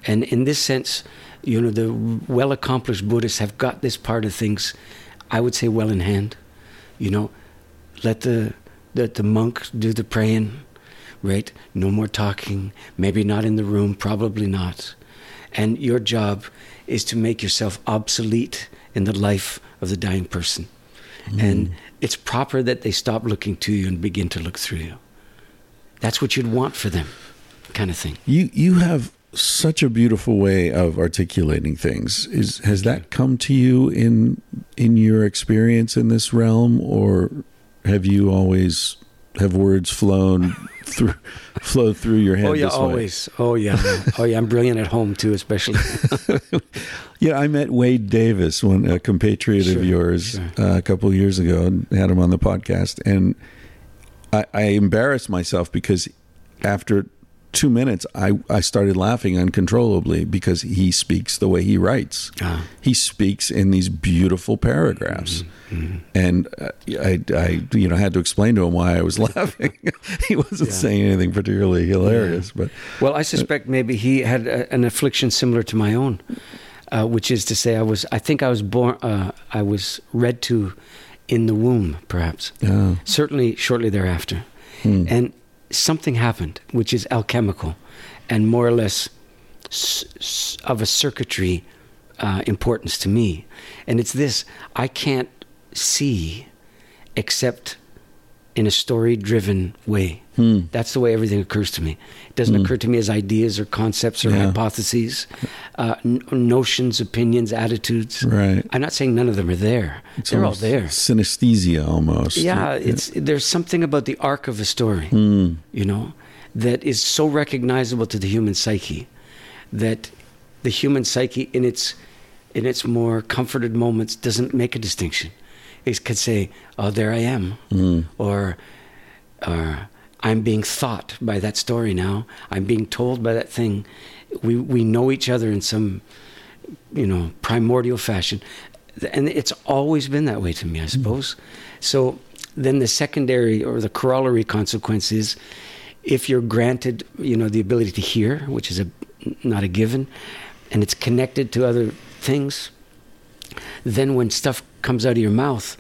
And in this sense, you know, the well accomplished Buddhists have got this part of things, I would say, well in hand. You know, let the, the, the monk do the praying, right? No more talking, maybe not in the room, probably not. And your job is to make yourself obsolete in the life of the dying person. Mm. And it's proper that they stop looking to you and begin to look through you. That's what you'd want for them, kind of thing. You you have such a beautiful way of articulating things. Is has that come to you in in your experience in this realm, or have you always have words flown through flowed through your head? Oh yeah, this way? always. Oh yeah. oh yeah. I'm brilliant at home too, especially. Yeah, I met Wade Davis, one a compatriot Sure, of yours, sure. uh, a couple of years ago, and had him on the podcast. And I, I embarrassed myself because after two minutes, I, I started laughing uncontrollably because he speaks the way he writes. Ah. He speaks in these beautiful paragraphs, Mm-hmm, and uh, I, I, you know, had to explain to him why I was laughing. he wasn't Yeah. saying anything particularly hilarious, but well, I suspect maybe he had a, an affliction similar to my own. uh, which is to say, I was I think I was born uh, I was read to in the womb, perhaps. Yeah. Certainly, shortly thereafter, and something happened, which is alchemical, and more or less s- s- of a circuitry uh, importance to me, and it's this: I can't see except in a story-driven way. Hmm. That's the way everything occurs to me. It doesn't hmm. occur to me as ideas or concepts or Yeah. hypotheses, uh, n- notions, opinions, attitudes. Right. I'm not saying none of them are there. It's They're all there. Synesthesia almost. Yeah, it's there's something about the arc of a story, hmm. you know, that is so recognizable to the human psyche that the human psyche in its in its more comforted moments doesn't make a distinction. It could say, "Oh, there I am," hmm. or, or "I'm being thought by that story now. I'm being told by that thing." We we know each other in some you know, primordial fashion. And it's always been that way to me, I hmm. suppose. So then the secondary or the corollary consequence is if you're granted, you know, the ability to hear, which is a not a given, and it's connected to other things, then when stuff comes out of your mouth,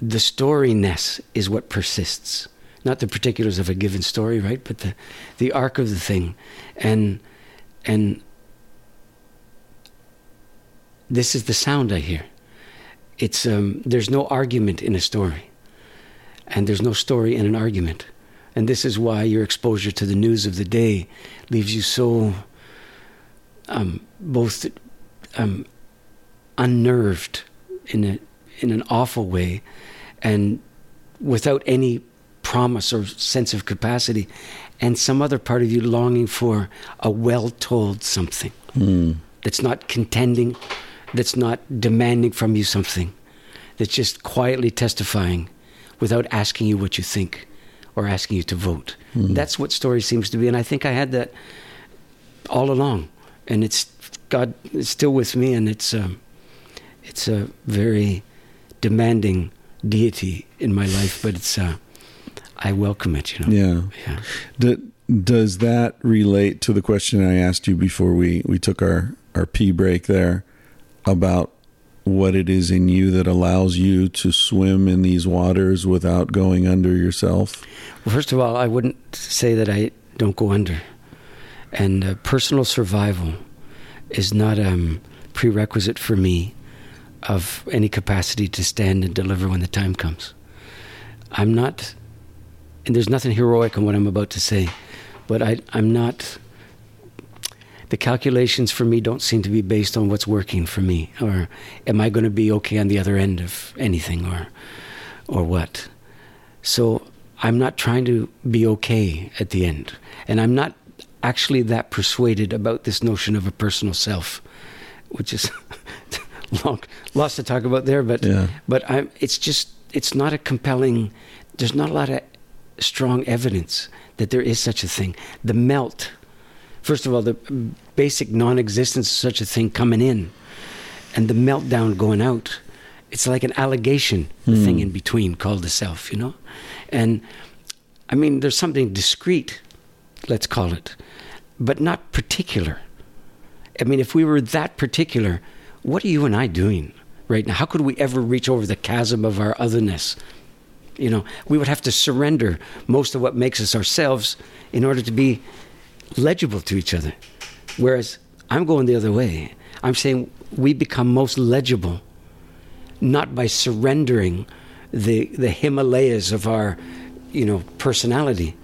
the storyness is what persists. Not the particulars of a given story, right? But the, the arc of the thing. And and this is the sound I hear. It's um, there's no argument in a story, and there's no story in an argument, and this is why your exposure to the news of the day leaves you so um, both um, unnerved in a in an awful way, and without any promise or sense of capacity, and some other part of you longing for a well-told something that's not contending, that's not demanding from you something, that's just quietly testifying without asking you what you think or asking you to vote. That's what story seems to be, and I think I had that all along, and it's God is still with me, and it's um, it's a very demanding deity in my life, but it's uh, I welcome it. You know. Yeah. Yeah. Does that relate to the question I asked you before we, we took our, our pee break there about what it is in you that allows you to swim in these waters without going under yourself? Well, first of all, I wouldn't say that I don't go under. And uh, personal survival is not a um, prerequisite for me of any capacity to stand and deliver when the time comes. I'm not, and there's nothing heroic in what I'm about to say, but I, I'm not. The calculations for me don't seem to be based on what's working for me, or am I going to be okay on the other end of anything, or, or what. So I'm not trying to be okay at the end. And I'm not actually that persuaded about this notion of a personal self, which is long, lots to talk about there. But Yeah. but I'm, it's just it's not a compelling. There's not a lot of strong evidence that there is such a thing. The melt, first of all, the basic non-existence of such a thing coming in, and the meltdown going out. It's like an allegation, the hmm. thing in between called the self, you know? And I mean, there's something discrete, let's call it, but not particular. I mean, if we were that particular, what are you and I doing right now? How could we ever reach over the chasm of our otherness? You know, we would have to surrender most of what makes us ourselves in order to be legible to each other. Whereas I'm going the other way. I'm saying we become most legible not by surrendering the the Himalayas of our, you know, personality,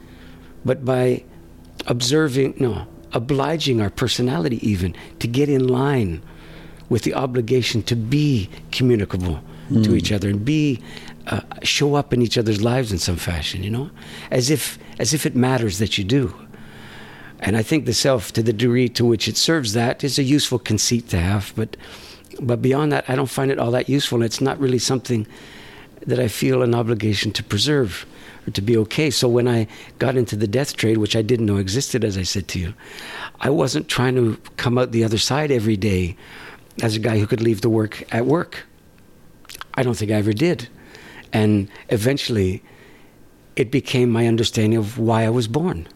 but by observing, no, obliging our personality even to get in line with the obligation to be communicable to each other and be uh, show up in each other's lives in some fashion, you know, as if as if it matters that you do. And I think the self, to the degree to which it serves that, is a useful conceit to have. But but beyond that, I don't find it all that useful. It's not really something that I feel an obligation to preserve or to be okay. So when I got into the death trade, which I didn't know existed, as I said to you, I wasn't trying to come out the other side every day as a guy who could leave the work at work. I don't think I ever did. And eventually, it became my understanding of why I was born.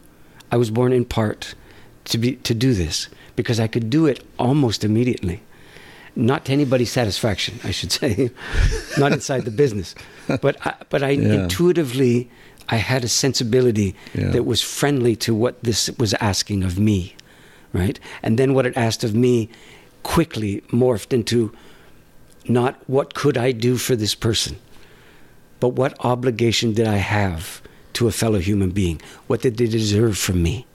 I was born in part to be to do this because I could do it almost immediately. Not to anybody's satisfaction, I should say, not inside the business, but I, but I Yeah. intuitively I had a sensibility Yeah. that was friendly to what this was asking of me, right? And then what it asked of me quickly morphed into not what could I do for this person, but what obligation did I have to a fellow human being? What did they deserve from me?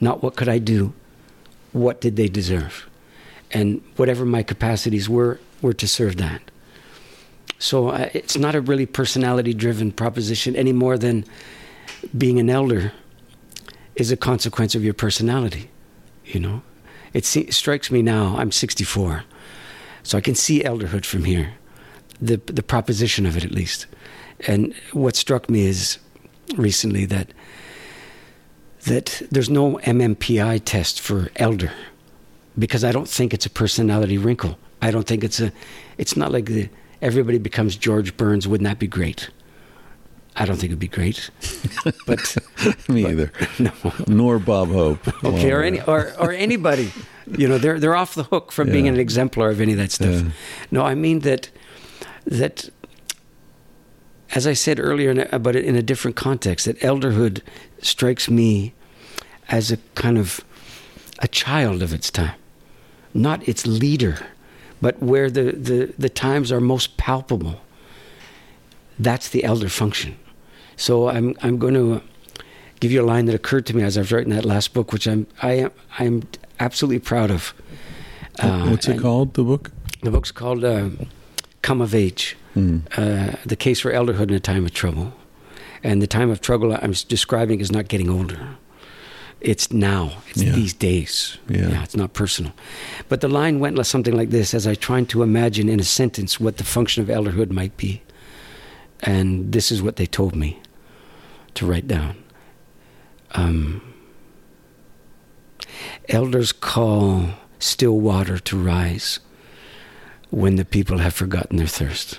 Not what could I do, what did they deserve? And whatever my capacities were, were to serve that. So uh, it's not a really personality driven proposition any more than being an elder is a consequence of your personality, you know? It strikes me now, I'm 64, so I can see elderhood from here, the, the proposition of it at least. And what struck me is recently that that there's no MMPI test for elder because I don't think it's a personality wrinkle. I don't think it's a it's not like the everybody becomes George Burns. Wouldn't that be great? I don't think it'd be great. But Me either. no. Nor Bob Hope. Okay, or any or, or anybody. You know, they're they're off the hook from being an exemplar of any of that stuff. Yeah. No, I mean that that as I said earlier, in a- but in a different context, that elderhood strikes me as a kind of a child of its time, not its leader, but where the, the, the times are most palpable. That's the elder function. So I'm I'm going to give you a line that occurred to me as I was writing that last book, which I'm I am I'm absolutely proud of. Uh, What's it called, the book? The book's called uh, "Come of Age: uh, The Case for Elderhood in a Time of Trouble." And the time of trouble I'm describing is not getting older. It's now. It's Yeah. these days. Yeah. it's not personal. But the line went something like this: as I trying to imagine in a sentence what the function of elderhood might be, and this is what they told me to write down. Um, elders call still water to rise when the people have forgotten their thirst.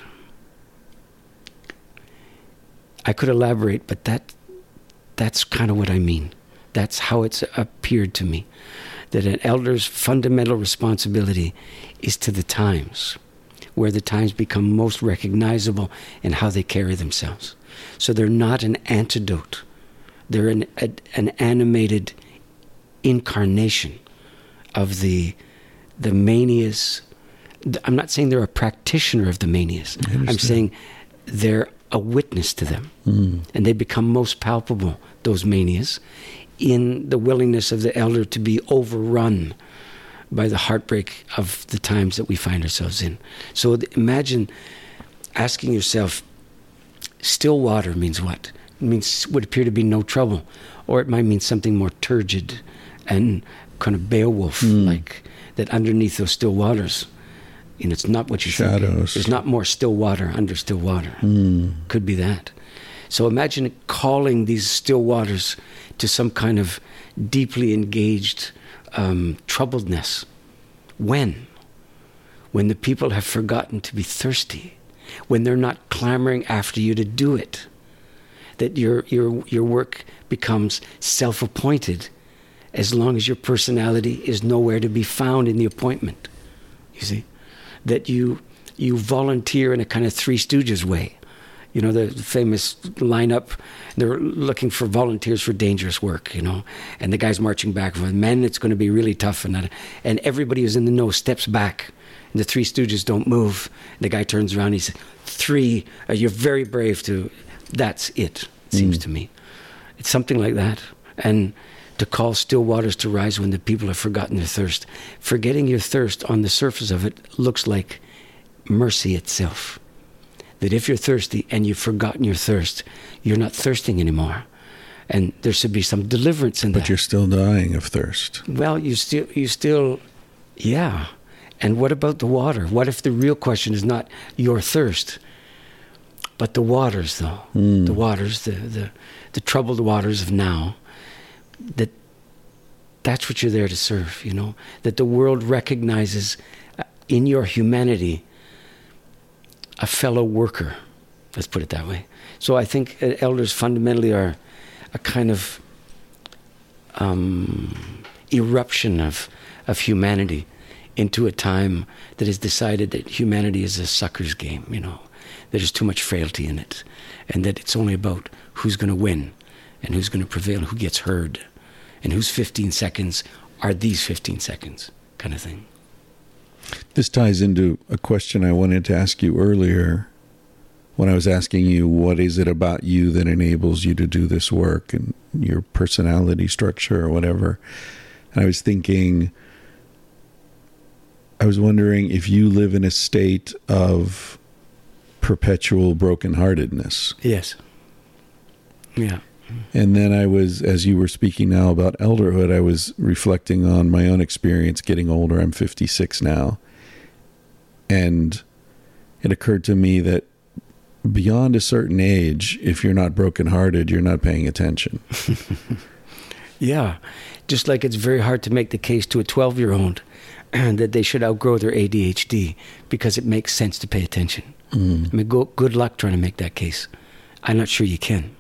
I could elaborate, but that that's kind of what I mean. That's how it's appeared to me. That an elder's fundamental responsibility is to the times, where the times become most recognizable in how they carry themselves. So they're not an antidote, they're an, a, an animated incarnation of the, the manias. I'm not saying they're a practitioner of the manias. I'm saying they're a witness to them. Hmm. And they become most palpable, those manias, in the willingness of the elder to be overrun by the heartbreak of the times that we find ourselves in. So imagine asking yourself, still water means what? It means would appear to be no trouble, or it might mean something more turgid and kind of Beowulf like that underneath those still waters. You know, it's not what you think. Shadows. There's not more still water under still water. Could be that. So imagine calling these still waters to some kind of deeply engaged um, troubledness. When? When the people have forgotten to be thirsty, when they're not clamoring after you to do it, that your your your work becomes self-appointed, as long as your personality is nowhere to be found in the appointment. You see, that you you volunteer in a kind of Three Stooges way. You know the famous lineup. They're looking for volunteers for dangerous work. You know, and the guy's marching back men. It's going to be really tough, and and everybody who's in the know steps back. And the Three Stooges don't move. The guy turns around. He says, three. Uh, you're very brave to. That's it. It seems to me. It's something like that. And to call still waters to rise when the people have forgotten their thirst. Forgetting your thirst on the surface of it looks like mercy itself. That if you're thirsty and you've forgotten your thirst, you're not thirsting anymore. And there should be some deliverance in But that. But you're still dying of thirst. Well, you still, you still, yeah. And what about the water? What if the real question is not your thirst, but the waters, though? The waters, the, the, the troubled waters of now. That that's what you're there to serve, you know? That the world recognizes uh, in your humanity a fellow worker. Let's put it that way. So I think uh, elders fundamentally are a kind of um, eruption of of humanity into a time that has decided that humanity is a sucker's game, you know, there's too much frailty in it, and that it's only about who's going to win and who's going to prevail, who gets heard, and whose 15 seconds are these 15 seconds, kind of thing. This ties into a question I wanted to ask you earlier when I was asking you what is it about you that enables you to do this work and your personality structure or whatever. And I was thinking, I was wondering if you live in a state of perpetual brokenheartedness. Yes. Yeah. And then I was, as you were speaking now about elderhood, I was reflecting on my own experience getting older. I'm 56 now. And it occurred to me that beyond a certain age, if you're not brokenhearted, you're not paying attention. Yeah. Just like it's very hard to make the case to a 12 year old that they should outgrow their ADHD because it makes sense to pay attention. Mm. I mean, go, good luck trying to make that case. I'm not sure you can.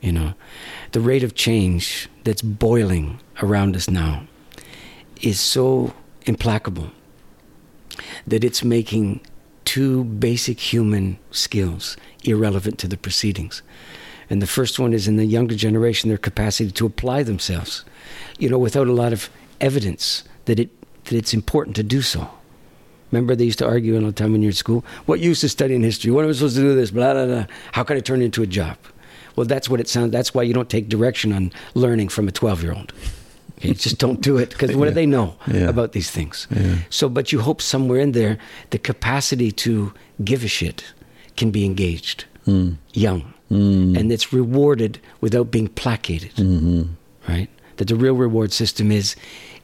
You know, the rate of change that's boiling around us now is so implacable that it's making two basic human skills irrelevant to the proceedings. And the first one is in the younger generation, their capacity to apply themselves, you know, without a lot of evidence that it that it's important to do so. Remember, they used to argue all the time when you're at school. What use is studying history? What am I supposed to do this? Blah blah blah. How can I turn it into a job? Well, that's what it sounds. That's why you don't take direction on learning from a 12 year old. You just don't do it because what do they know Yeah. about these things? Yeah. So, but you hope somewhere in there the capacity to give a shit can be engaged hmm. young, hmm. and it's rewarded without being placated. Mm-hmm. Right? That the real reward system is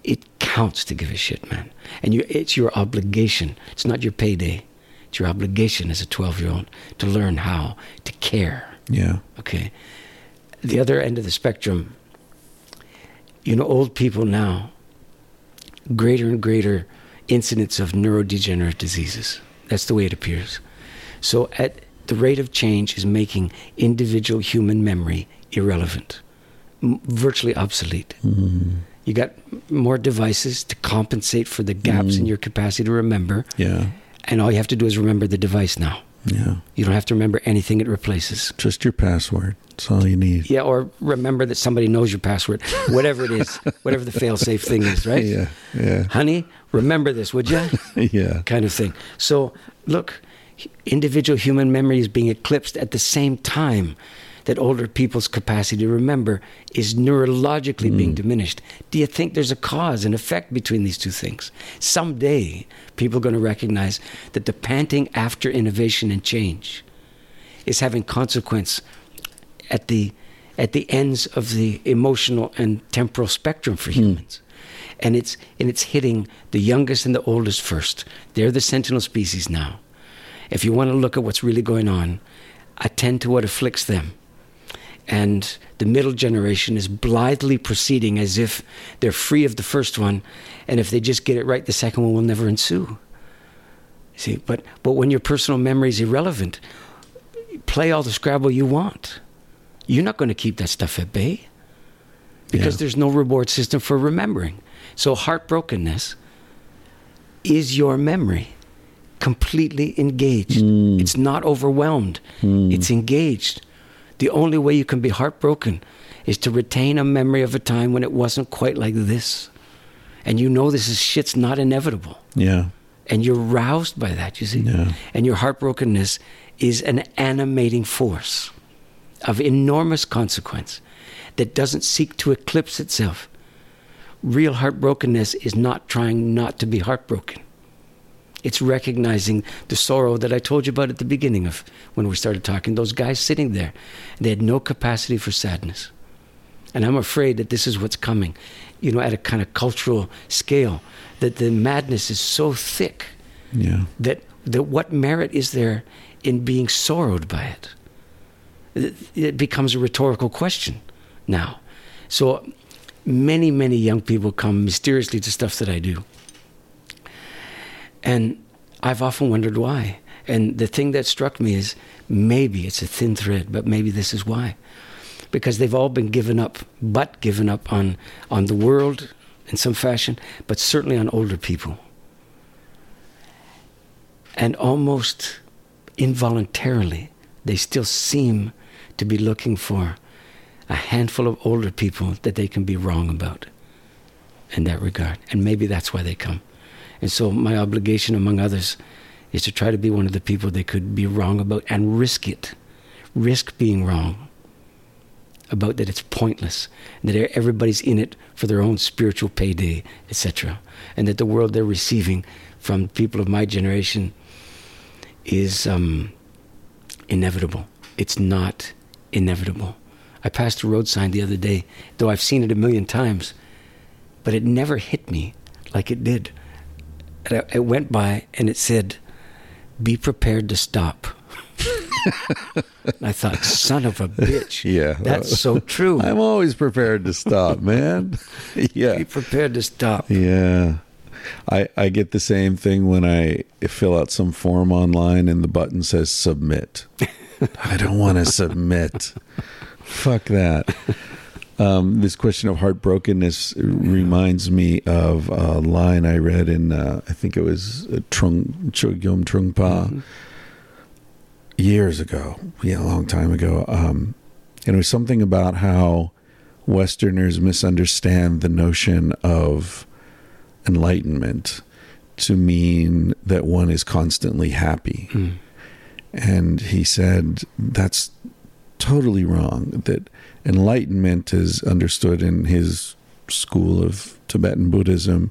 it counts to give a shit, man, and you, it's your obligation. It's not your payday. It's your obligation as a 12 year old to learn how to care. Yeah. Okay. The other end of the spectrum, you know, old people now, greater and greater incidence of neurodegenerative diseases. That's the way it appears. So, at the rate of change is making individual human memory irrelevant, m- virtually obsolete. Mm-hmm. You got more devices to compensate for the gaps in mm. your capacity to remember, Yeah. and all you have to do is remember the device now. Yeah. You don't have to remember anything it replaces. Just your password. That's all you need. Yeah, or remember that somebody knows your password, whatever it is, whatever the fail-safe thing is, right? Yeah. Yeah. Honey, remember this, would you? Yeah. kind of thing. So, look, individual human memory is being eclipsed at the same time that older people's capacity to remember is neurologically being hmm. diminished. Do you think there's a cause and effect between these two things? Someday, people are going to recognize that the panting after innovation and change is having consequence at the at the ends of the emotional and temporal spectrum for hmm. humans. And it's and it's hitting the youngest and the oldest first. They're the sentinel species now. If you want to look at what's really going on, attend to what afflicts them. And the middle generation is blithely proceeding as if they're free of the first one, and if they just get it right, the second one will never ensue. See, but but when your personal memory is irrelevant, play all the Scrabble you want. You're not going to keep that stuff at bay because Yeah. there's no reward system for remembering. So heartbrokenness is your memory completely engaged. Hmm. It's not overwhelmed. Hmm. It's engaged. The only way you can be heartbroken is to retain a memory of a time when it wasn't quite like this. And you know this is shit's not inevitable Yeah. and you're roused by that, you see. Yeah. And your heartbrokenness is an animating force of enormous consequence that doesn't seek to eclipse itself. Real heartbrokenness is not trying not to be heartbroken. It's recognizing the sorrow that I told you about at the beginning of when we started talking. Those guys sitting there, they had no capacity for sadness. And I'm afraid that this is what's coming, you know, at a kind of cultural scale, that the madness is so thick Yeah. that, that what merit is there in being sorrowed by it? It- It becomes a rhetorical question now. So many, many young people come mysteriously to stuff that I do. And I've often wondered why. And the thing that struck me is maybe it's a thin thread, but maybe this is why. Because they've all been given up, but given up on, on the world in some fashion, but certainly on older people. And almost involuntarily, they still seem to be looking for a handful of older people that they can be wrong about in that regard. And maybe that's why they come. And so, my obligation, among others, is to try to be one of the people they could be wrong about and risk it. Risk being wrong about that it's pointless, that everybody's in it for their own spiritual payday, etc. And that the world they're receiving from people of my generation is um, inevitable. It's not inevitable. I passed a road sign the other day, though I've seen it a million times, but it never hit me like it did. It went by and it said, Be prepared to stop. I thought, son of a bitch. Yeah. That's so true. I'm always prepared to stop, man. yeah. Be prepared to stop. Yeah. I, I get the same thing when I fill out some form online and the button says submit. I don't want to submit. Fuck that. Um, this question of heartbrokenness reminds me of a line I read in, uh, I think it was uh, Trung, Chogyam Trungpa years ago, yeah, a long time ago. Um, and it was something about how Westerners misunderstand the notion of enlightenment to mean that one is constantly happy. Mm. And he said that's totally wrong. That enlightenment is understood in his school of Tibetan Buddhism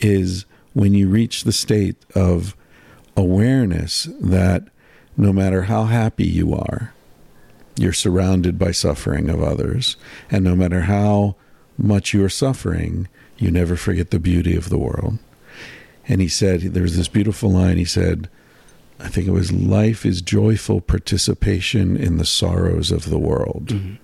is when you reach the state of awareness that no matter how happy you are, you're surrounded by suffering of others. And no matter how much you're suffering, you never forget the beauty of the world. And he said, there's this beautiful line. He said, I think it was, life is joyful participation in the sorrows of the world. Mm-hmm.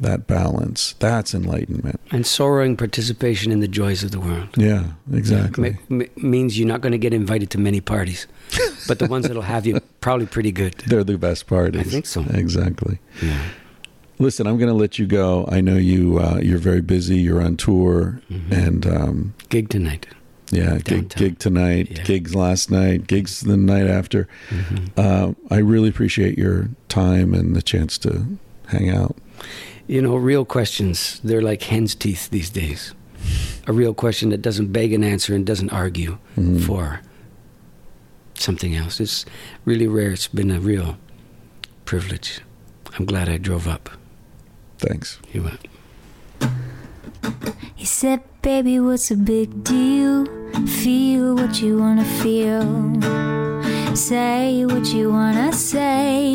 That balance, that's enlightenment. And sorrowing participation in the joys of the world. Yeah, exactly. Ma- ma- means you're not going to get invited to many parties, but the ones that'll have you probably pretty good. They're the best parties. I think so. Exactly. Yeah. Listen, I'm going to let you go. I know you. Uh, you're very busy. You're on tour, Mhm. and um, Gig tonight. yeah, gig, gig tonight, Yeah. gigs last night, gigs the night after. Mhm. Uh, I really appreciate your time and the chance to hang out. You know, real questions, they're like hen's teeth these days. A real question that doesn't beg an answer and doesn't argue Mhm. for something else. It's really rare. It's been a real privilege. I'm glad I drove up. Thanks. You went. He said, Baby, what's a big deal? Feel what you wanna feel. Say what you wanna say.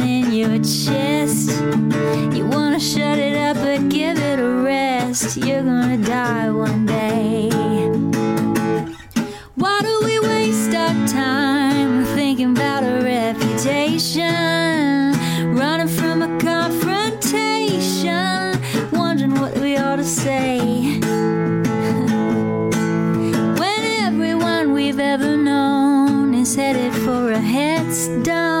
in your chest. You wanna shut it up, but give it a rest. You're gonna die one day. Why do we waste our time thinking about a reputation? Running from a confrontation, wondering what we ought to say. when everyone we've ever known is headed for a headstone,